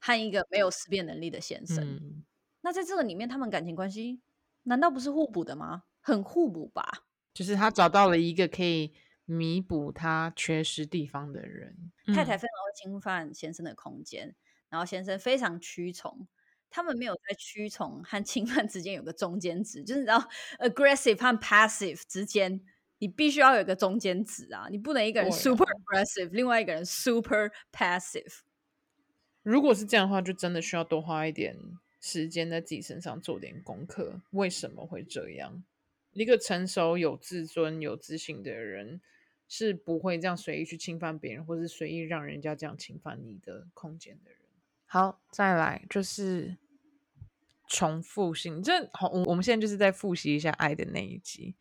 [SPEAKER 1] 和一个没有思辨能力的先生。嗯、那在这个里面，他们感情关系难道不是互补的吗？很互补吧。
[SPEAKER 2] 就是他找到了一个可以弥补他缺失地方的人。
[SPEAKER 1] 太太非常会侵犯先生的空间，然后先生非常屈从。他们没有在屈从和侵犯之间有个中间值，就是你知道 aggressive 和 passive 之间你必须要有一个中间值啊，你不能一个人 super aggressive，、哦、另外一个人 super passive。
[SPEAKER 2] 如果是这样的话，就真的需要多花一点时间在自己身上做点功课。为什么会这样？一个成熟、有自尊、有自信的人是不会这样随意去侵犯别人，或是随意让人家这样侵犯你的空间的人。好，再来就是重复性。这好，我我们现在就是在复习一下爱的那一集。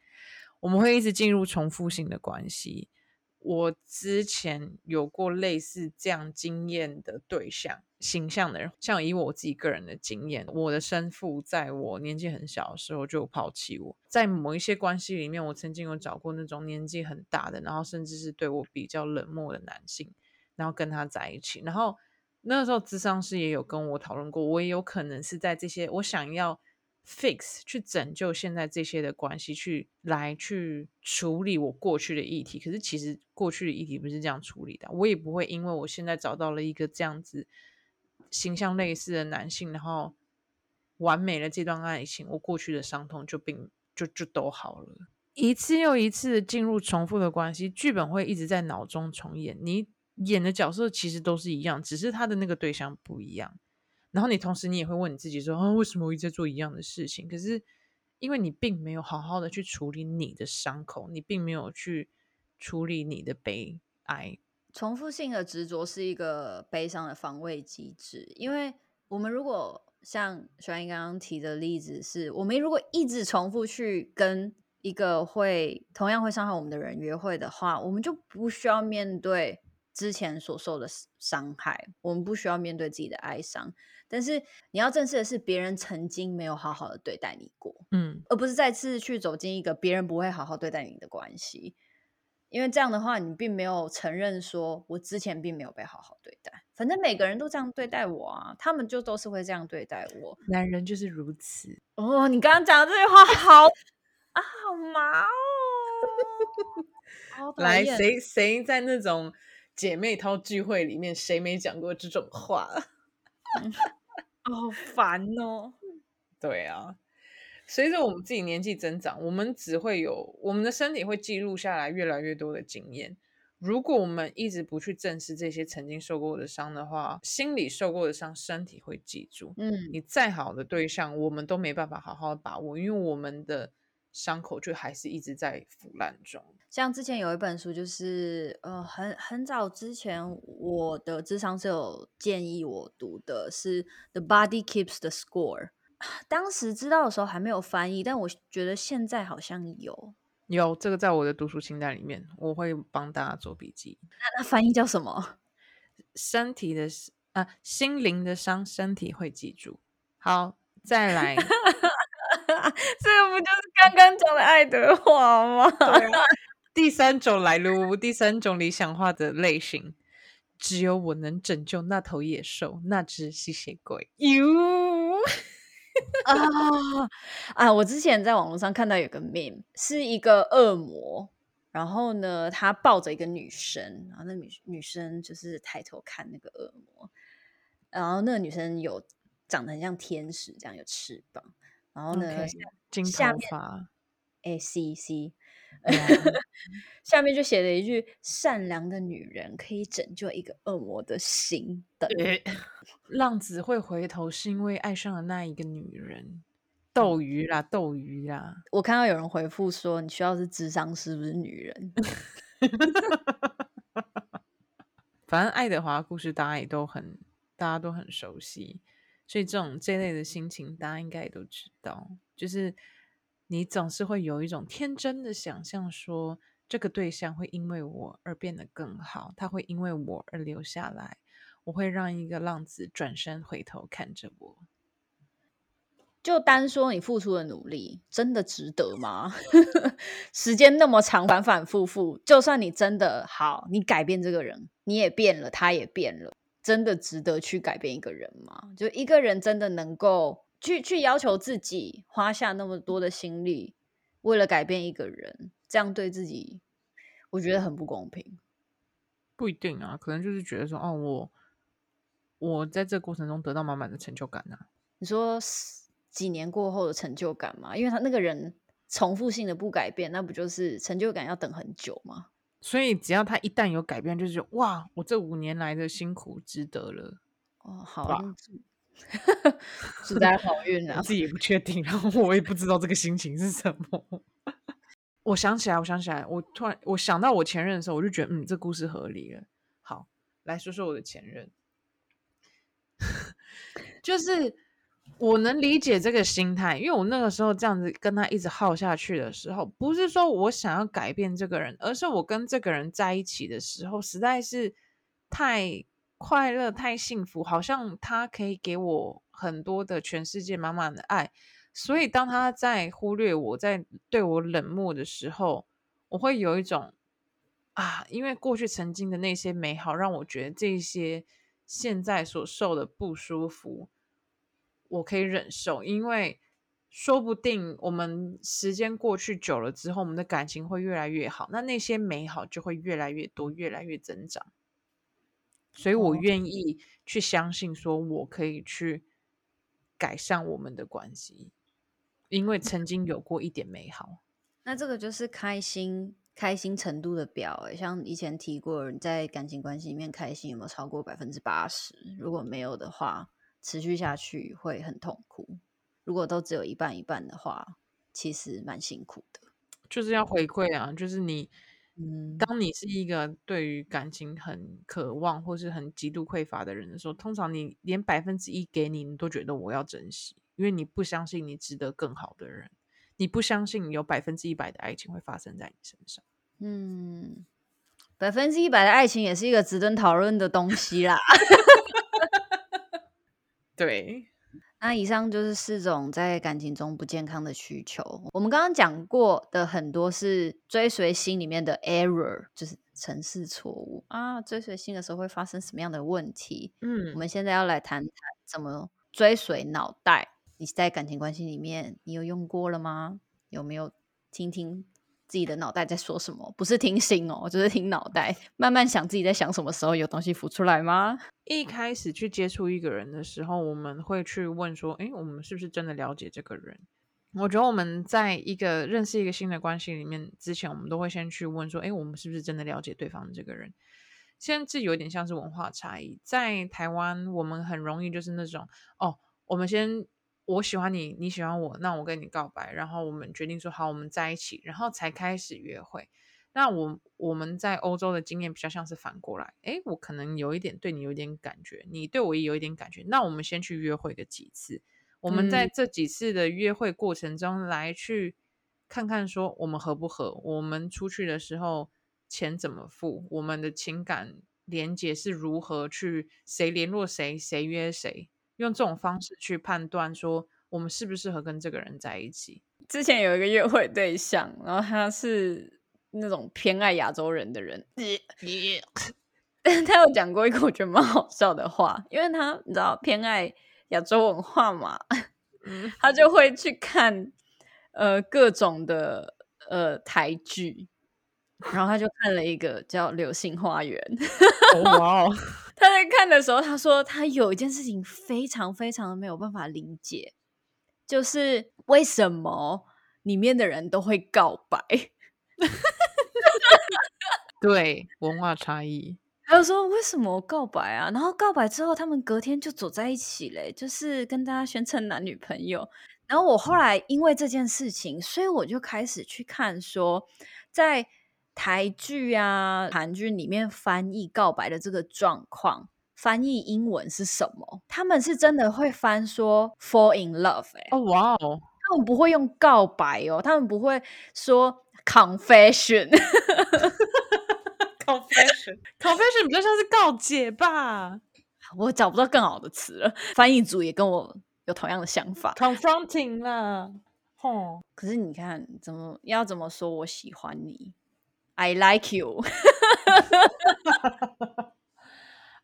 [SPEAKER 2] 我们会一直进入重复性的关系。我之前有过类似这样经验的对象形象的人，像以我自己个人的经验，我的生父在我年纪很小的时候就抛弃我。在某一些关系里面，我曾经有找过那种年纪很大的，然后甚至是对我比较冷漠的男性，然后跟他在一起。然后那时候，咨商师也有跟我讨论过，我也有可能是在这些我想要。fix 去拯救现在这些的关系，去来去处理我过去的议题。可是其实过去的议题不是这样处理的。我也不会因为我现在找到了一个这样子形象类似的男性，然后完美了这段爱情，我过去的伤痛就并就就都好了。一次又一次的进入重复的关系，剧本会一直在脑中重演。你演的角色其实都是一样，只是他的那个对象不一样。然后你同时，你也会问你自己说：“啊，为什么我一直在做一样的事情？”可是，因为你并没有好好的去处理你的伤口，你并没有去处理你的悲哀。
[SPEAKER 1] 重复性的执着是一个悲伤的防卫机制。因为我们如果像小英刚刚提的例子是，是我们如果一直重复去跟一个会同样会伤害我们的人约会的话，我们就不需要面对之前所受的伤害，我们不需要面对自己的哀伤。但是你要正视的是，别人曾经没有好好的对待你过，
[SPEAKER 2] 嗯，
[SPEAKER 1] 而不是再次去走进一个别人不会好好对待你的关系，因为这样的话，你并没有承认说，我之前并没有被好好对待。反正每个人都这样对待我啊，他们就都是会这样对待我。
[SPEAKER 2] 男人就是如此。
[SPEAKER 1] 哦，你刚刚讲的这句话好啊，好麻哦。好
[SPEAKER 2] 来，谁谁在那种姐妹淘聚会里面，谁没讲过这种话？
[SPEAKER 1] 好烦哦！
[SPEAKER 2] 对啊，随着我们自己年纪增长，我们只会有我们的身体会记录下来越来越多的经验。如果我们一直不去正视这些曾经受过的伤的话，心里受过的伤，身体会记住。
[SPEAKER 1] 嗯，
[SPEAKER 2] 你再好的对象，我们都没办法好好的把握，因为我们的。伤口就还是一直在腐烂中。
[SPEAKER 1] 像之前有一本书，就是呃，很很早之前，我的智商是有建议我读的，是《The Body Keeps the Score》。当时知道的时候还没有翻译，但我觉得现在好像有。
[SPEAKER 2] 有这个在我的读书清单里面，我会帮大家做笔记。
[SPEAKER 1] 那那翻译叫什么？
[SPEAKER 2] 身体的啊，心灵的伤，身体会记住。好，再来。
[SPEAKER 1] 这个不就是刚刚讲的爱德华吗？
[SPEAKER 2] 对啊，第三种来路，第三种理想化的类型，只有我能拯救那头野兽，那只吸血鬼。哟
[SPEAKER 1] 啊 啊！我之前在网络上看到有个 meme，是一个恶魔，然后呢，他抱着一个女生，然后那女女生就是抬头看那个恶魔，然后那个女生有长得很像天使，这样有翅膀。然后呢，okay,
[SPEAKER 2] 金头发
[SPEAKER 1] 下面哎，C C，下面就写了一句：“善良的女人可以拯救一个恶魔的心。”的
[SPEAKER 2] 浪子会回头，是因为爱上了那一个女人。斗鱼啦，斗鱼啦！
[SPEAKER 1] 我看到有人回复说：“你需要是智商是，不是女人。”
[SPEAKER 2] 反正爱德华故事大家也都很，大家都很熟悉。所以这种这类的心情，大家应该也都知道，就是你总是会有一种天真的想象，说这个对象会因为我而变得更好，他会因为我而留下来，我会让一个浪子转身回头看着我。
[SPEAKER 1] 就单说你付出的努力，真的值得吗？时间那么长，反反复复，就算你真的好，你改变这个人，你也变了，他也变了。真的值得去改变一个人吗？就一个人真的能够去去要求自己花下那么多的心力，为了改变一个人，这样对自己，我觉得很不公平。
[SPEAKER 2] 不一定啊，可能就是觉得说，哦，我我在这个过程中得到满满的成就感啊。
[SPEAKER 1] 你说几年过后的成就感嘛？因为他那个人重复性的不改变，那不就是成就感要等很久吗？
[SPEAKER 2] 所以只要他一旦有改变，就是哇，我这五年来的辛苦值得了。
[SPEAKER 1] 哦，好，祝大家好运啊！
[SPEAKER 2] 我自己也不确定，然后我也不知道这个心情是什么。我想起来，我想起来，我突然我想到我前任的时候，我就觉得，嗯，这故事合理了。好，来说说我的前任，就是。我能理解这个心态，因为我那个时候这样子跟他一直耗下去的时候，不是说我想要改变这个人，而是我跟这个人在一起的时候，实在是太快乐、太幸福，好像他可以给我很多的全世界满满的爱。所以当他在忽略我，在对我冷漠的时候，我会有一种啊，因为过去曾经的那些美好，让我觉得这些现在所受的不舒服。我可以忍受，因为说不定我们时间过去久了之后，我们的感情会越来越好，那那些美好就会越来越多，越来越增长。所以我愿意去相信，说我可以去改善我们的关系，因为曾经有过一点美好。
[SPEAKER 1] 那这个就是开心开心程度的表，像以前提过，在感情关系里面开心有没有超过百分之八十？如果没有的话。持续下去会很痛苦。如果都只有一半一半的话，其实蛮辛苦的。
[SPEAKER 2] 就是要回馈啊，就是你，嗯，当你是一个对于感情很渴望或是很极度匮乏的人的时候，通常你连百分之一给你，你都觉得我要珍惜，因为你不相信你值得更好的人，你不相信有百分之一百的爱情会发生在你身上。
[SPEAKER 1] 嗯，百分之一百的爱情也是一个值得讨论的东西啦。
[SPEAKER 2] 对，
[SPEAKER 1] 那以上就是四种在感情中不健康的需求。我们刚刚讲过的很多是追随心里面的 error，就是程式错误啊。追随心的时候会发生什么样的问题？嗯，我们现在要来谈谈怎么追随脑袋。你在感情关系里面，你有用过了吗？有没有听听？自己的脑袋在说什么？不是听心哦，就是听脑袋，慢慢想自己在想什么时候有东西浮出来吗？
[SPEAKER 2] 一开始去接触一个人的时候，我们会去问说：“诶，我们是不是真的了解这个人？”我觉得我们在一个认识一个新的关系里面之前，我们都会先去问说：“诶，我们是不是真的了解对方的这个人？”现在这有点像是文化差异，在台湾我们很容易就是那种哦，我们先。我喜欢你，你喜欢我，那我跟你告白，然后我们决定说好，我们在一起，然后才开始约会。那我我们在欧洲的经验比较像是反过来，诶，我可能有一点对你有一点感觉，你对我也有一点感觉，那我们先去约会个几次，我们在这几次的约会过程中来去看看说我们合不合，我们出去的时候钱怎么付，我们的情感连接是如何去，谁联络谁，谁约谁。用这种方式去判断说我们适不适合跟这个人在一起。
[SPEAKER 1] 之前有一个约会对象，然后他是那种偏爱亚洲人的人，但他有讲过一个我觉得蛮好笑的话，因为他你知道偏爱亚洲文化嘛，他就会去看呃各种的呃台剧，然后他就看了一个叫《流星花园》。
[SPEAKER 2] 哇哦！
[SPEAKER 1] 他在看的时候，他说他有一件事情非常非常的没有办法理解，就是为什么里面的人都会告白？
[SPEAKER 2] 对，文化差异。
[SPEAKER 1] 还有说为什么告白啊？然后告白之后，他们隔天就走在一起嘞，就是跟大家宣称男女朋友。然后我后来因为这件事情，所以我就开始去看说在。台剧啊，韩剧里面翻译告白的这个状况，翻译英文是什么？他们是真的会翻说 fall in love 哎、欸，
[SPEAKER 2] 哦哇哦，
[SPEAKER 1] 他们不会用告白哦，他们不会说 confession，confession
[SPEAKER 2] confession 比较像是告解吧？
[SPEAKER 1] 我找不到更好的词了。翻译组也跟我有同样的想法
[SPEAKER 2] ，confronting 啦，
[SPEAKER 1] 哦，可是你看，怎么要怎么说我喜欢你？I like you.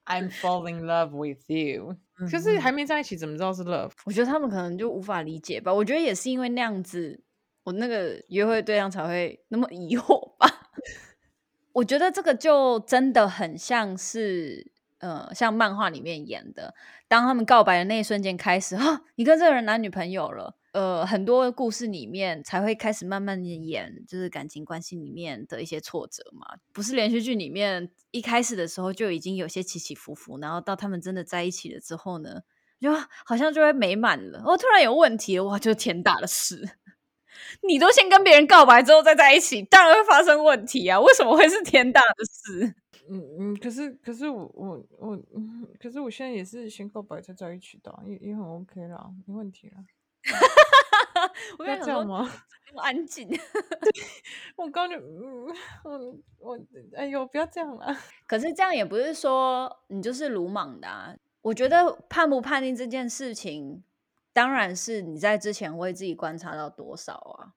[SPEAKER 2] I'm falling in love with you. 可是还没在一起，怎么知道是 love？
[SPEAKER 1] 我觉得他们可能就无法理解吧。我觉得也是因为那样子，我那个约会对象才会那么疑惑吧。我觉得这个就真的很像是，呃，像漫画里面演的，当他们告白的那一瞬间开始，哈，你跟这个人男女朋友了，呃，很多故事里面才会开始慢慢的演，就是感情关系里面的一些挫折嘛。不是连续剧里面一开始的时候就已经有些起起伏伏，然后到他们真的在一起了之后呢，就好像就会美满了。哦，突然有问题，哇，就天大的事。你都先跟别人告白之后再在一起，当然会发生问题啊。为什么会是天大的事？
[SPEAKER 2] 嗯嗯，可是可是我我我，可是我现在也是先告白才在一起的，也也很 OK 啦，没问题啦。
[SPEAKER 1] 我跟你讲吗？那么安静。
[SPEAKER 2] 我刚就，嗯，我我，哎呦，不要这样啦。
[SPEAKER 1] 可是这样也不是说你就是鲁莽的啊。我觉得判不判定这件事情，当然是你在之前为自己观察到多少啊。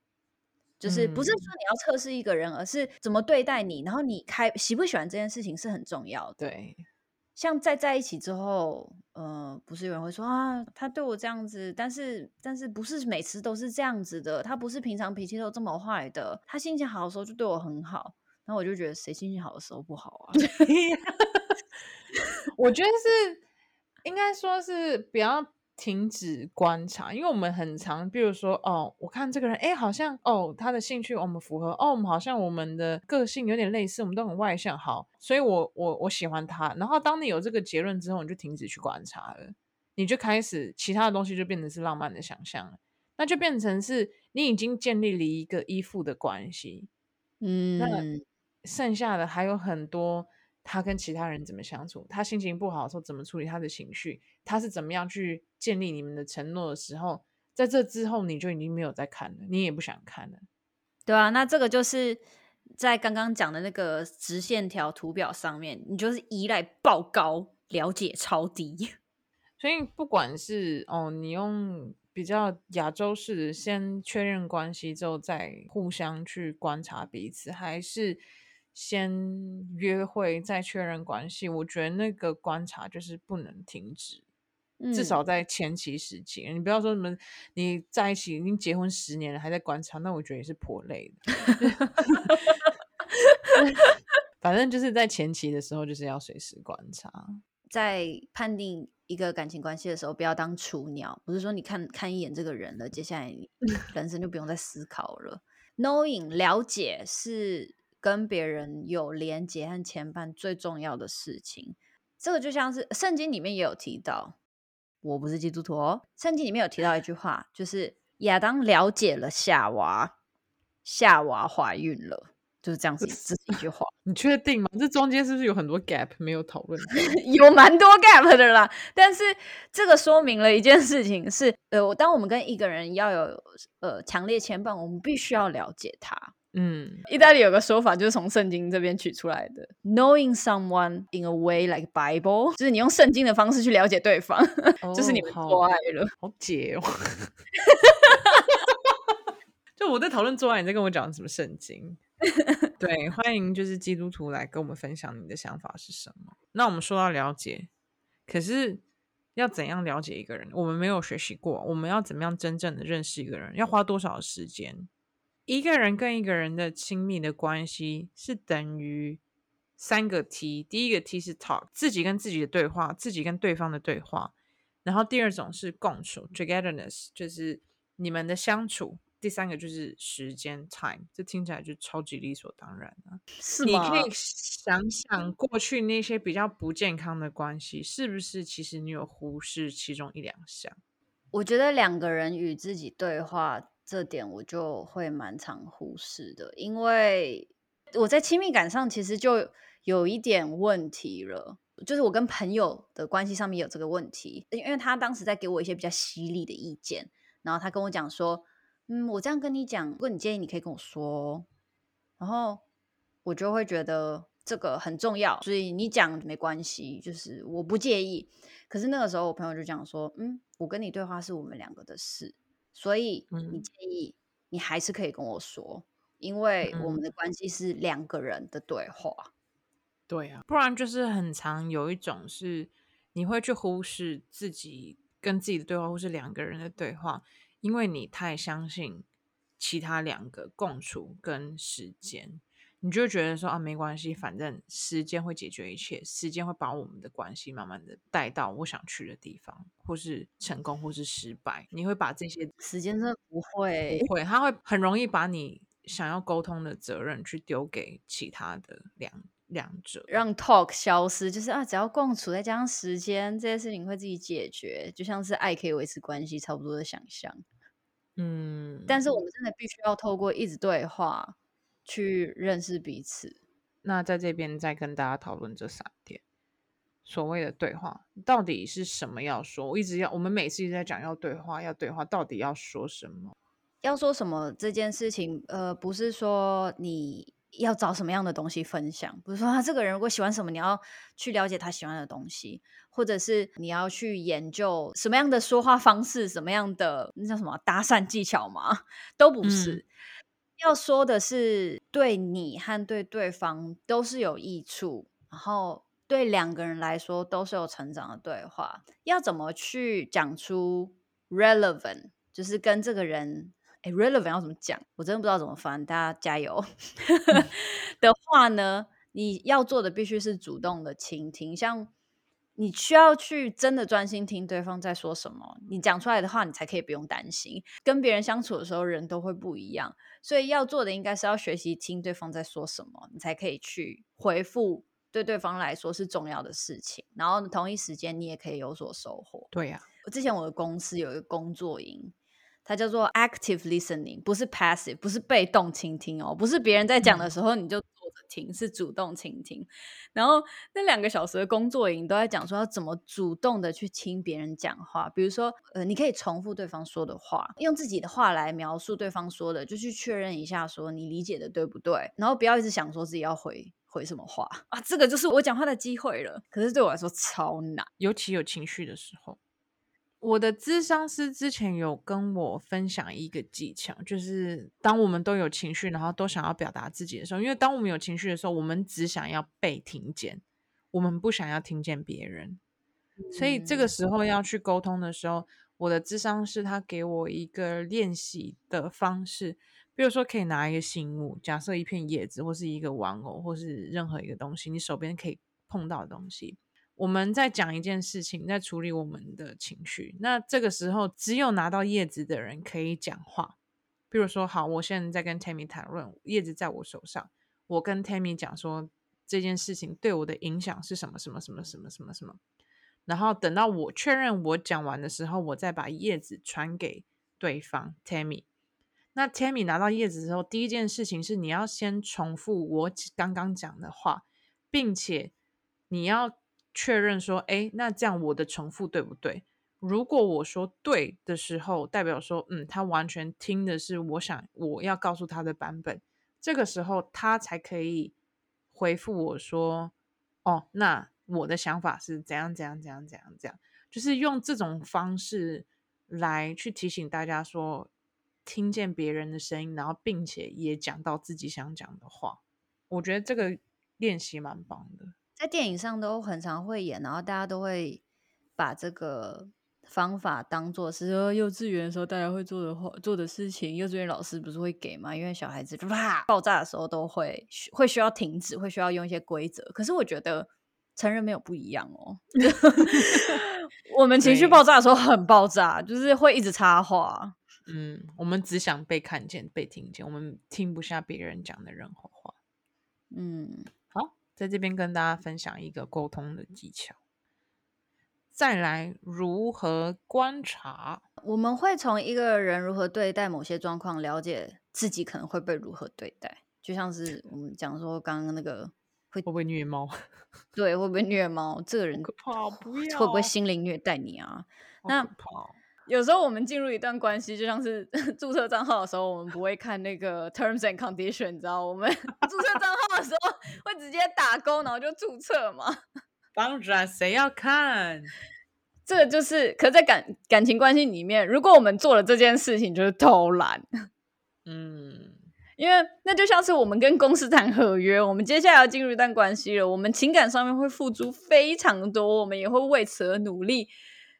[SPEAKER 1] 就是不是说你要测试一个人，而是怎么对待你，然后你开喜不喜欢这件事情是很重要的。
[SPEAKER 2] 对。
[SPEAKER 1] 像在在一起之后，呃，不是有人会说啊，他对我这样子，但是但是不是每次都是这样子的，他不是平常脾气都这么坏的，他心情好的时候就对我很好，然后我就觉得谁心情好的时候不好啊？
[SPEAKER 2] 我觉得是应该说是比较。停止观察，因为我们很常，比如说，哦，我看这个人，哎，好像，哦，他的兴趣我们符合，哦，我们好像我们的个性有点类似，我们都很外向，好，所以我我我喜欢他。然后当你有这个结论之后，你就停止去观察了，你就开始其他的东西就变成是浪漫的想象了，那就变成是你已经建立了一个依附的关系，
[SPEAKER 1] 嗯，
[SPEAKER 2] 那剩下的还有很多。他跟其他人怎么相处？他心情不好的时候怎么处理他的情绪？他是怎么样去建立你们的承诺的时候？在这之后，你就已经没有再看了，你也不想看了。
[SPEAKER 1] 对啊，那这个就是在刚刚讲的那个直线条图表上面，你就是依赖爆高，了解超低。
[SPEAKER 2] 所以不管是哦，你用比较亚洲式的先确认关系之后，再互相去观察彼此，还是？先约会再确认关系，我觉得那个观察就是不能停止，嗯、至少在前期时期，你不要说什么你在一起已经结婚十年了还在观察，那我觉得也是颇累的。反正就是在前期的时候就是要随时观察，
[SPEAKER 1] 在判定一个感情关系的时候，不要当雏鸟，不是说你看看一眼这个人了，接下来 人生就不用再思考了。Knowing 了解是。跟别人有连结和牵绊最重要的事情，这个就像是圣经里面也有提到。我不是基督徒哦，圣经里面有提到一句话，就是亚当了解了夏娃，夏娃怀孕了，就是这样子，这是一句话。
[SPEAKER 2] 你确定吗？这中间是不是有很多 gap 没有讨论？
[SPEAKER 1] 有蛮多 gap 的啦。但是这个说明了一件事情是，呃，当我们跟一个人要有呃强烈牵绊，我们必须要了解他。
[SPEAKER 2] 嗯，
[SPEAKER 1] 意大利有个说法，就是从圣经这边取出来的，knowing someone in a way like Bible，就是你用圣经的方式去了解对方，哦、就是你们做爱了，
[SPEAKER 2] 好，好解哦。就我在讨论做爱，你在跟我讲什么圣经？对，欢迎就是基督徒来跟我们分享你的想法是什么。那我们说到了解，可是要怎样了解一个人？我们没有学习过，我们要怎么样真正的认识一个人？要花多少时间？一个人跟一个人的亲密的关系是等于三个 T，第一个 T 是 talk，自己跟自己的对话，自己跟对方的对话。然后第二种是共处，togetherness，就是你们的相处。第三个就是时间 time，这听起来就超级理所当然啊。
[SPEAKER 1] 是吗？
[SPEAKER 2] 你可以想想过去那些比较不健康的关系，是不是其实你有忽视其中一两项？
[SPEAKER 1] 我觉得两个人与自己对话。这点我就会蛮常忽视的，因为我在亲密感上其实就有一点问题了，就是我跟朋友的关系上面有这个问题，因为他当时在给我一些比较犀利的意见，然后他跟我讲说，嗯，我这样跟你讲，如果你介意，你可以跟我说，然后我就会觉得这个很重要，所以你讲没关系，就是我不介意。可是那个时候我朋友就讲说，嗯，我跟你对话是我们两个的事。所以你建议你还是可以跟我说，因为我们的关系是两个人的对话。
[SPEAKER 2] 对啊，不然就是很常有一种是你会去忽视自己跟自己的对话，或是两个人的对话，因为你太相信其他两个共处跟时间。你就会觉得说啊，没关系，反正时间会解决一切，时间会把我们的关系慢慢的带到我想去的地方，或是成功，或是失败。你会把这些
[SPEAKER 1] 时间真的不会
[SPEAKER 2] 不会，他会很容易把你想要沟通的责任去丢给其他的两两者，
[SPEAKER 1] 让 talk 消失。就是啊，只要共处再加上时间，这些事情会自己解决，就像是爱可以维持关系差不多的想象。
[SPEAKER 2] 嗯，
[SPEAKER 1] 但是我们真的必须要透过一直对话。去认识彼此。
[SPEAKER 2] 那在这边再跟大家讨论这三点，所谓的对话到底是什么？要说，我一直要，我们每次一直在讲要对话，要对话，到底要说什么？
[SPEAKER 1] 要说什么？这件事情，呃，不是说你要找什么样的东西分享，不是说他这个人如果喜欢什么，你要去了解他喜欢的东西，或者是你要去研究什么样的说话方式，什么样的那叫什么搭讪技巧吗？都不是。嗯要说的是，对你和对对方都是有益处，然后对两个人来说都是有成长的对话。要怎么去讲出 relevant，就是跟这个人，哎，relevant 要怎么讲？我真的不知道怎么翻，大家加油。的话呢，你要做的必须是主动的倾听，像。你需要去真的专心听对方在说什么，你讲出来的话，你才可以不用担心。跟别人相处的时候，人都会不一样，所以要做的应该是要学习听对方在说什么，你才可以去回复对对方来说是重要的事情。然后同一时间，你也可以有所收获。
[SPEAKER 2] 对呀、啊，
[SPEAKER 1] 我之前我的公司有一个工作营，它叫做 active listening，不是 passive，不是被动倾听哦，不是别人在讲的时候你就。嗯听是主动倾听，然后那两个小时的工作营都在讲说要怎么主动的去听别人讲话，比如说呃，你可以重复对方说的话，用自己的话来描述对方说的，就去确认一下说你理解的对不对，然后不要一直想说自己要回回什么话啊，这个就是我讲话的机会了。可是对我来说超难，
[SPEAKER 2] 尤其有情绪的时候。我的咨商师之前有跟我分享一个技巧，就是当我们都有情绪，然后都想要表达自己的时候，因为当我们有情绪的时候，我们只想要被听见，我们不想要听见别人，所以这个时候要去沟通的时候，我的咨商师他给我一个练习的方式，比如说可以拿一个信物，假设一片叶子，或是一个玩偶，或是任何一个东西，你手边可以碰到的东西。我们在讲一件事情，在处理我们的情绪。那这个时候，只有拿到叶子的人可以讲话。比如说，好，我现在在跟 Tammy 谈论，叶子在我手上，我跟 Tammy 讲说这件事情对我的影响是什么什么什么什么什么什么。然后等到我确认我讲完的时候，我再把叶子传给对方 Tammy。那 Tammy 拿到叶子之后，第一件事情是你要先重复我刚刚讲的话，并且你要。确认说，哎，那这样我的重复对不对？如果我说对的时候，代表说，嗯，他完全听的是我想我要告诉他的版本。这个时候，他才可以回复我说，哦，那我的想法是怎样怎样怎样怎样怎样，就是用这种方式来去提醒大家说，听见别人的声音，然后并且也讲到自己想讲的话。我觉得这个练习蛮棒的。
[SPEAKER 1] 在电影上都很常会演，然后大家都会把这个方法当做是说幼稚园的时候大家会做的话做的事情。幼稚园老师不是会给吗？因为小孩子就啪爆炸的时候都会会需要停止，会需要用一些规则。可是我觉得成人没有不一样哦。我们情绪爆炸的时候很爆炸，就是会一直插话。
[SPEAKER 2] 嗯，我们只想被看见、被听见，我们听不下别人讲的任何话。
[SPEAKER 1] 嗯。
[SPEAKER 2] 在这边跟大家分享一个沟通的技巧。再来，如何观察？
[SPEAKER 1] 我们会从一个人如何对待某些状况，了解自己可能会被如何对待。就像是我们讲说刚刚那个会，会
[SPEAKER 2] 不会虐猫？
[SPEAKER 1] 对，会不会虐猫？这个人
[SPEAKER 2] 可怕，不要！
[SPEAKER 1] 会不会心灵虐待你啊？那有时候我们进入一段关系，就像是 注册账号的时候，我们不会看那个 terms and conditions，你知道，我们 注册账号的时候会直接打勾，然后就注册嘛。
[SPEAKER 2] 当然，谁要看？
[SPEAKER 1] 这个就是，可在感感情关系里面，如果我们做了这件事情，就是偷懒。
[SPEAKER 2] 嗯，
[SPEAKER 1] 因为那就像是我们跟公司谈合约，我们接下来要进入一段关系了，我们情感上面会付出非常多，我们也会为此而努力。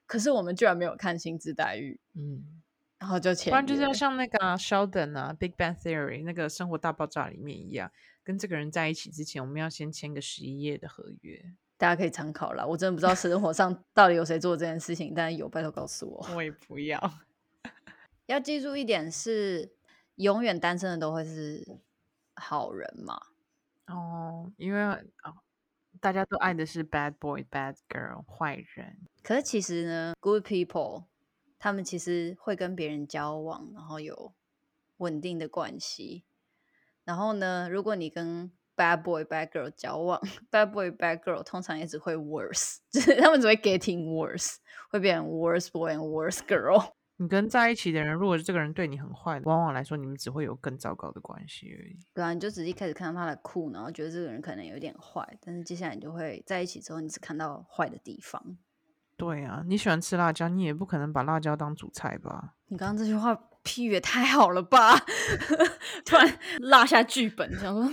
[SPEAKER 1] 可是我们居然没有看薪资待遇，
[SPEAKER 2] 嗯，
[SPEAKER 1] 然后就签约，
[SPEAKER 2] 不然就是要像那个、啊、Sheldon 啊，《Big Bang Theory》那个《生活大爆炸》里面一样，跟这个人在一起之前，我们要先签个十一页的合约。
[SPEAKER 1] 大家可以参考啦。我真的不知道生活上到底有谁做这件事情，但是有，拜托告诉我。
[SPEAKER 2] 我也不要。
[SPEAKER 1] 要记住一点是，永远单身的都会是好人嘛。
[SPEAKER 2] 哦，因为哦，大家都爱的是 bad boy bad girl 坏人。
[SPEAKER 1] 可是其实呢，good people 他们其实会跟别人交往，然后有稳定的关系。然后呢，如果你跟 bad boy bad girl 交往，bad boy bad girl 通常也只会 worse，就是他们只会 getting worse，会变成 worse boy and worse girl。
[SPEAKER 2] 你跟在一起的人，如果这个人对你很坏，往往来说你们只会有更糟糕的关系而已。
[SPEAKER 1] 对啊，你就只是一开始看到他的酷，然后觉得这个人可能有点坏，但是接下来你就会在一起之后，你只看到坏的地方。
[SPEAKER 2] 对啊，你喜欢吃辣椒，你也不可能把辣椒当主菜吧？
[SPEAKER 1] 你刚刚这句话譬喻也太好了吧！突然 落下剧本，想说。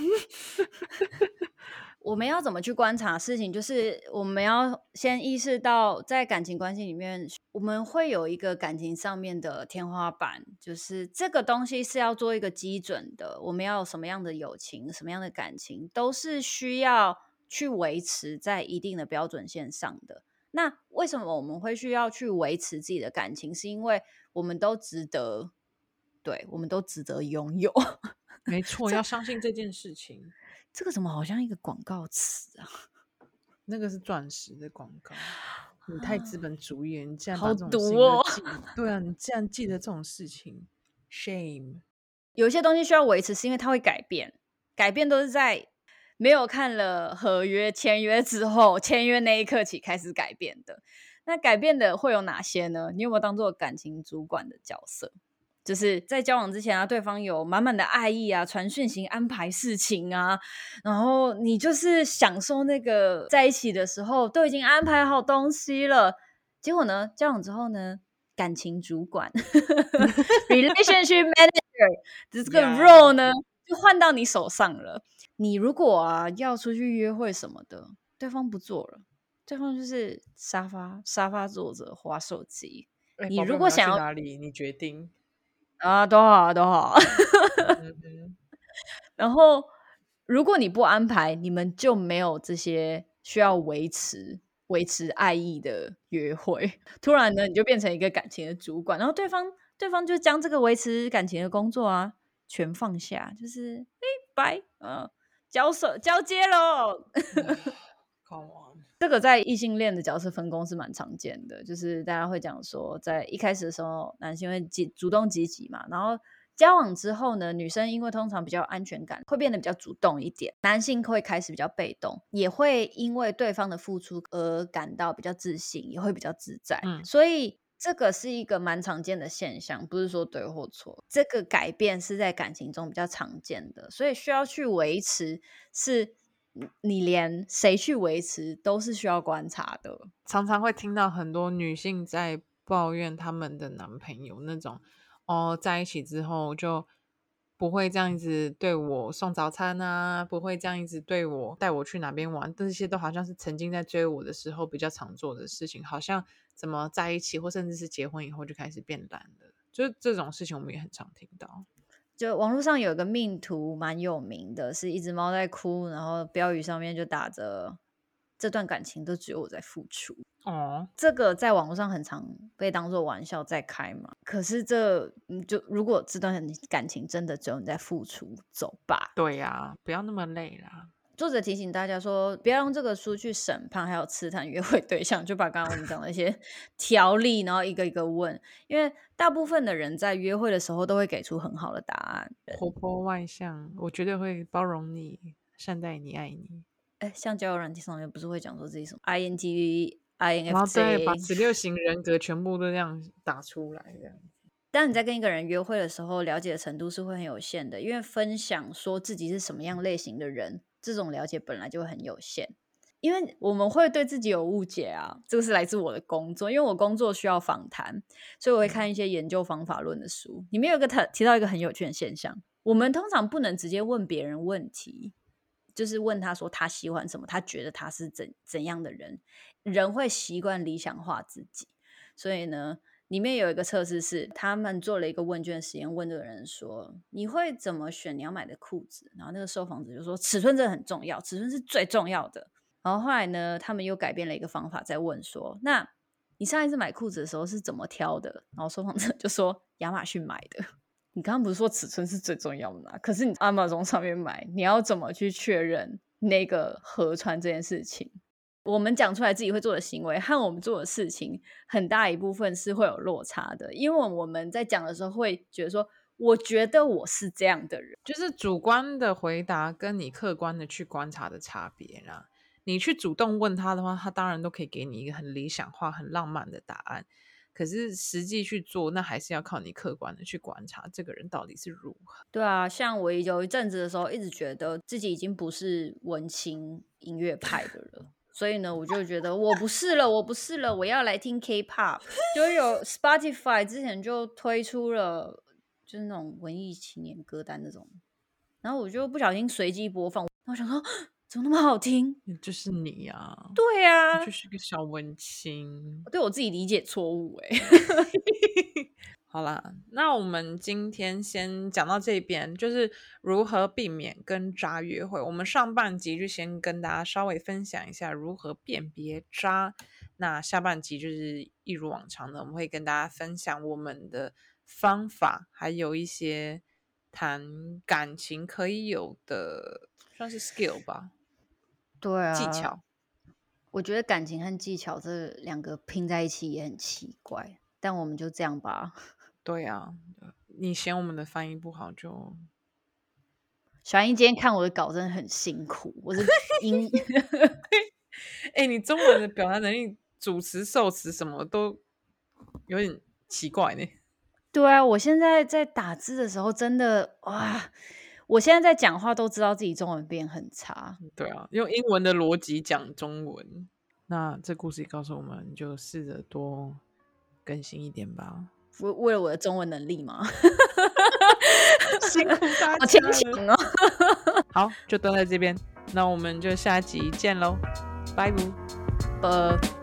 [SPEAKER 1] 我们要怎么去观察事情？就是我们要先意识到，在感情关系里面，我们会有一个感情上面的天花板，就是这个东西是要做一个基准的。我们要有什么样的友情，什么样的感情，都是需要去维持在一定的标准线上的。那为什么我们会需要去维持自己的感情？是因为我们都值得，对，我们都值得拥有。
[SPEAKER 2] 没错，要相信这件事情。
[SPEAKER 1] 这个怎么好像一个广告词啊？
[SPEAKER 2] 那个是钻石的广告。你太资本主义了，你竟然
[SPEAKER 1] 好毒哦！
[SPEAKER 2] 对啊，你竟然记得这种事情，shame。
[SPEAKER 1] 有些东西需要维持，是因为它会改变，改变都是在没有看了合约签约之后，签约那一刻起开始改变的。那改变的会有哪些呢？你有没有当做感情主管的角色？就是在交往之前啊，对方有满满的爱意啊，传讯息、安排事情啊，然后你就是享受那个在一起的时候都已经安排好东西了。结果呢，交往之后呢，感情主管 （relationship manager） 这个 role 呢.就换到你手上了。你如果啊要出去约会什么的，对方不做了，对方就是沙发沙发坐着滑手机。欸、你如果想要，
[SPEAKER 2] 要去哪里，你决定。
[SPEAKER 1] 啊，都好，都好。然后，如果你不安排，你们就没有这些需要维持、维持爱意的约会。突然呢，你就变成一个感情的主管，然后对方，对方就将这个维持感情的工作啊，全放下，就是哎，拜，嗯，交手交接喽。这个在异性恋的角色分工是蛮常见的，就是大家会讲说，在一开始的时候，男性会积主动积极嘛，然后交往之后呢，女生因为通常比较有安全感，会变得比较主动一点，男性会开始比较被动，也会因为对方的付出而感到比较自信，也会比较自在。嗯，所以这个是一个蛮常见的现象，不是说对或错，这个改变是在感情中比较常见的，所以需要去维持是。你连谁去维持都是需要观察的，
[SPEAKER 2] 常常会听到很多女性在抱怨他们的男朋友那种哦，在一起之后就不会这样子对我送早餐啊，不会这样子对我带我去哪边玩，这些都好像是曾经在追我的时候比较常做的事情，好像怎么在一起或甚至是结婚以后就开始变懒了，就这种事情我们也很常听到。
[SPEAKER 1] 就网络上有个命图蛮有名的，是一只猫在哭，然后标语上面就打着“这段感情都只有我在付出”。哦，这个在网络上很常被当做玩笑在开嘛。可是这就如果这段感情真的只有你在付出，走吧。
[SPEAKER 2] 对呀、啊，不要那么累啦。
[SPEAKER 1] 作者提醒大家说，不要用这个书去审判还有刺探约会对象，就把刚刚我们讲的一些条例，然后一个一个问，因为大部分的人在约会的时候都会给出很好的答案，
[SPEAKER 2] 活泼外向，我绝对会包容你、善待你、爱你。
[SPEAKER 1] 哎，像交友软件上面不是会讲说自己什么 INTV、INFJ，
[SPEAKER 2] 然后对，把十六型人格全部都这样打出来，这样。
[SPEAKER 1] 当你在跟一个人约会的时候，了解的程度是会很有限的，因为分享说自己是什么样类型的人。这种了解本来就很有限，因为我们会对自己有误解啊。这个是来自我的工作，因为我工作需要访谈，所以我会看一些研究方法论的书。里面有个提提到一个很有趣的现象：我们通常不能直接问别人问题，就是问他说他喜欢什么，他觉得他是怎怎样的人。人会习惯理想化自己，所以呢，里面有一个测试是，他们做了一个问卷实验，问这个人说：“你会怎么选你要买的裤子？”然后那个受访者就说：“尺寸真的很重要，尺寸是最重要的。”然后后来呢，他们又改变了一个方法，在问说：“那你上一次买裤子的时候是怎么挑的？”然后受访者就说：“亚马逊买的。”你刚刚不是说尺寸是最重要的吗？可是你 Amazon 上面买，你要怎么去确认那个合穿这件事情？我们讲出来自己会做的行为和我们做的事情，很大一部分是会有落差的。因为我们在讲的时候会觉得说，我觉得我是这样的人，
[SPEAKER 2] 就是主观的回答跟你客观的去观察的差别啦。你去主动问他的话，他当然都可以给你一个很理想化、很浪漫的答案。可是实际去做，那还是要靠你客观的去观察这个人到底是如何。
[SPEAKER 1] 对啊，像我有一阵子的时候，一直觉得自己已经不是文青音乐派的了。所以呢，我就觉得我不是了，我不是了，我要来听 K-pop。就有 Spotify 之前就推出了，就是那种文艺青年歌单那种，然后我就不小心随机播放，然后我想说怎么那么好听？
[SPEAKER 2] 就是你呀、啊，
[SPEAKER 1] 对呀、啊，
[SPEAKER 2] 就是个小文青，
[SPEAKER 1] 我对我自己理解错误哎、欸。
[SPEAKER 2] 好啦，那我们今天先讲到这边，就是如何避免跟渣约会。我们上半集就先跟大家稍微分享一下如何辨别渣，那下半集就是一如往常的，我们会跟大家分享我们的方法，还有一些谈感情可以有的，算是 skill 吧。
[SPEAKER 1] 对啊，
[SPEAKER 2] 技巧。
[SPEAKER 1] 我觉得感情和技巧这两个拼在一起也很奇怪，但我们就这样吧。
[SPEAKER 2] 对啊，你嫌我们的翻译不好就。
[SPEAKER 1] 小英今天看我的稿真的很辛苦，我是 英。
[SPEAKER 2] 哎、欸，你中文的表达能力、主词、受词什么都有点奇怪呢。
[SPEAKER 1] 对啊，我现在在打字的时候真的哇，我现在在讲话都知道自己中文变很差。
[SPEAKER 2] 对啊，用英文的逻辑讲中文，那这故事也告诉我们，就试着多更新一点吧。
[SPEAKER 1] 为为了我的中文能力吗？
[SPEAKER 2] 辛苦大家了，好
[SPEAKER 1] 牵强哦。
[SPEAKER 2] 好，就蹲在这边，那我们就下集见喽，拜拜。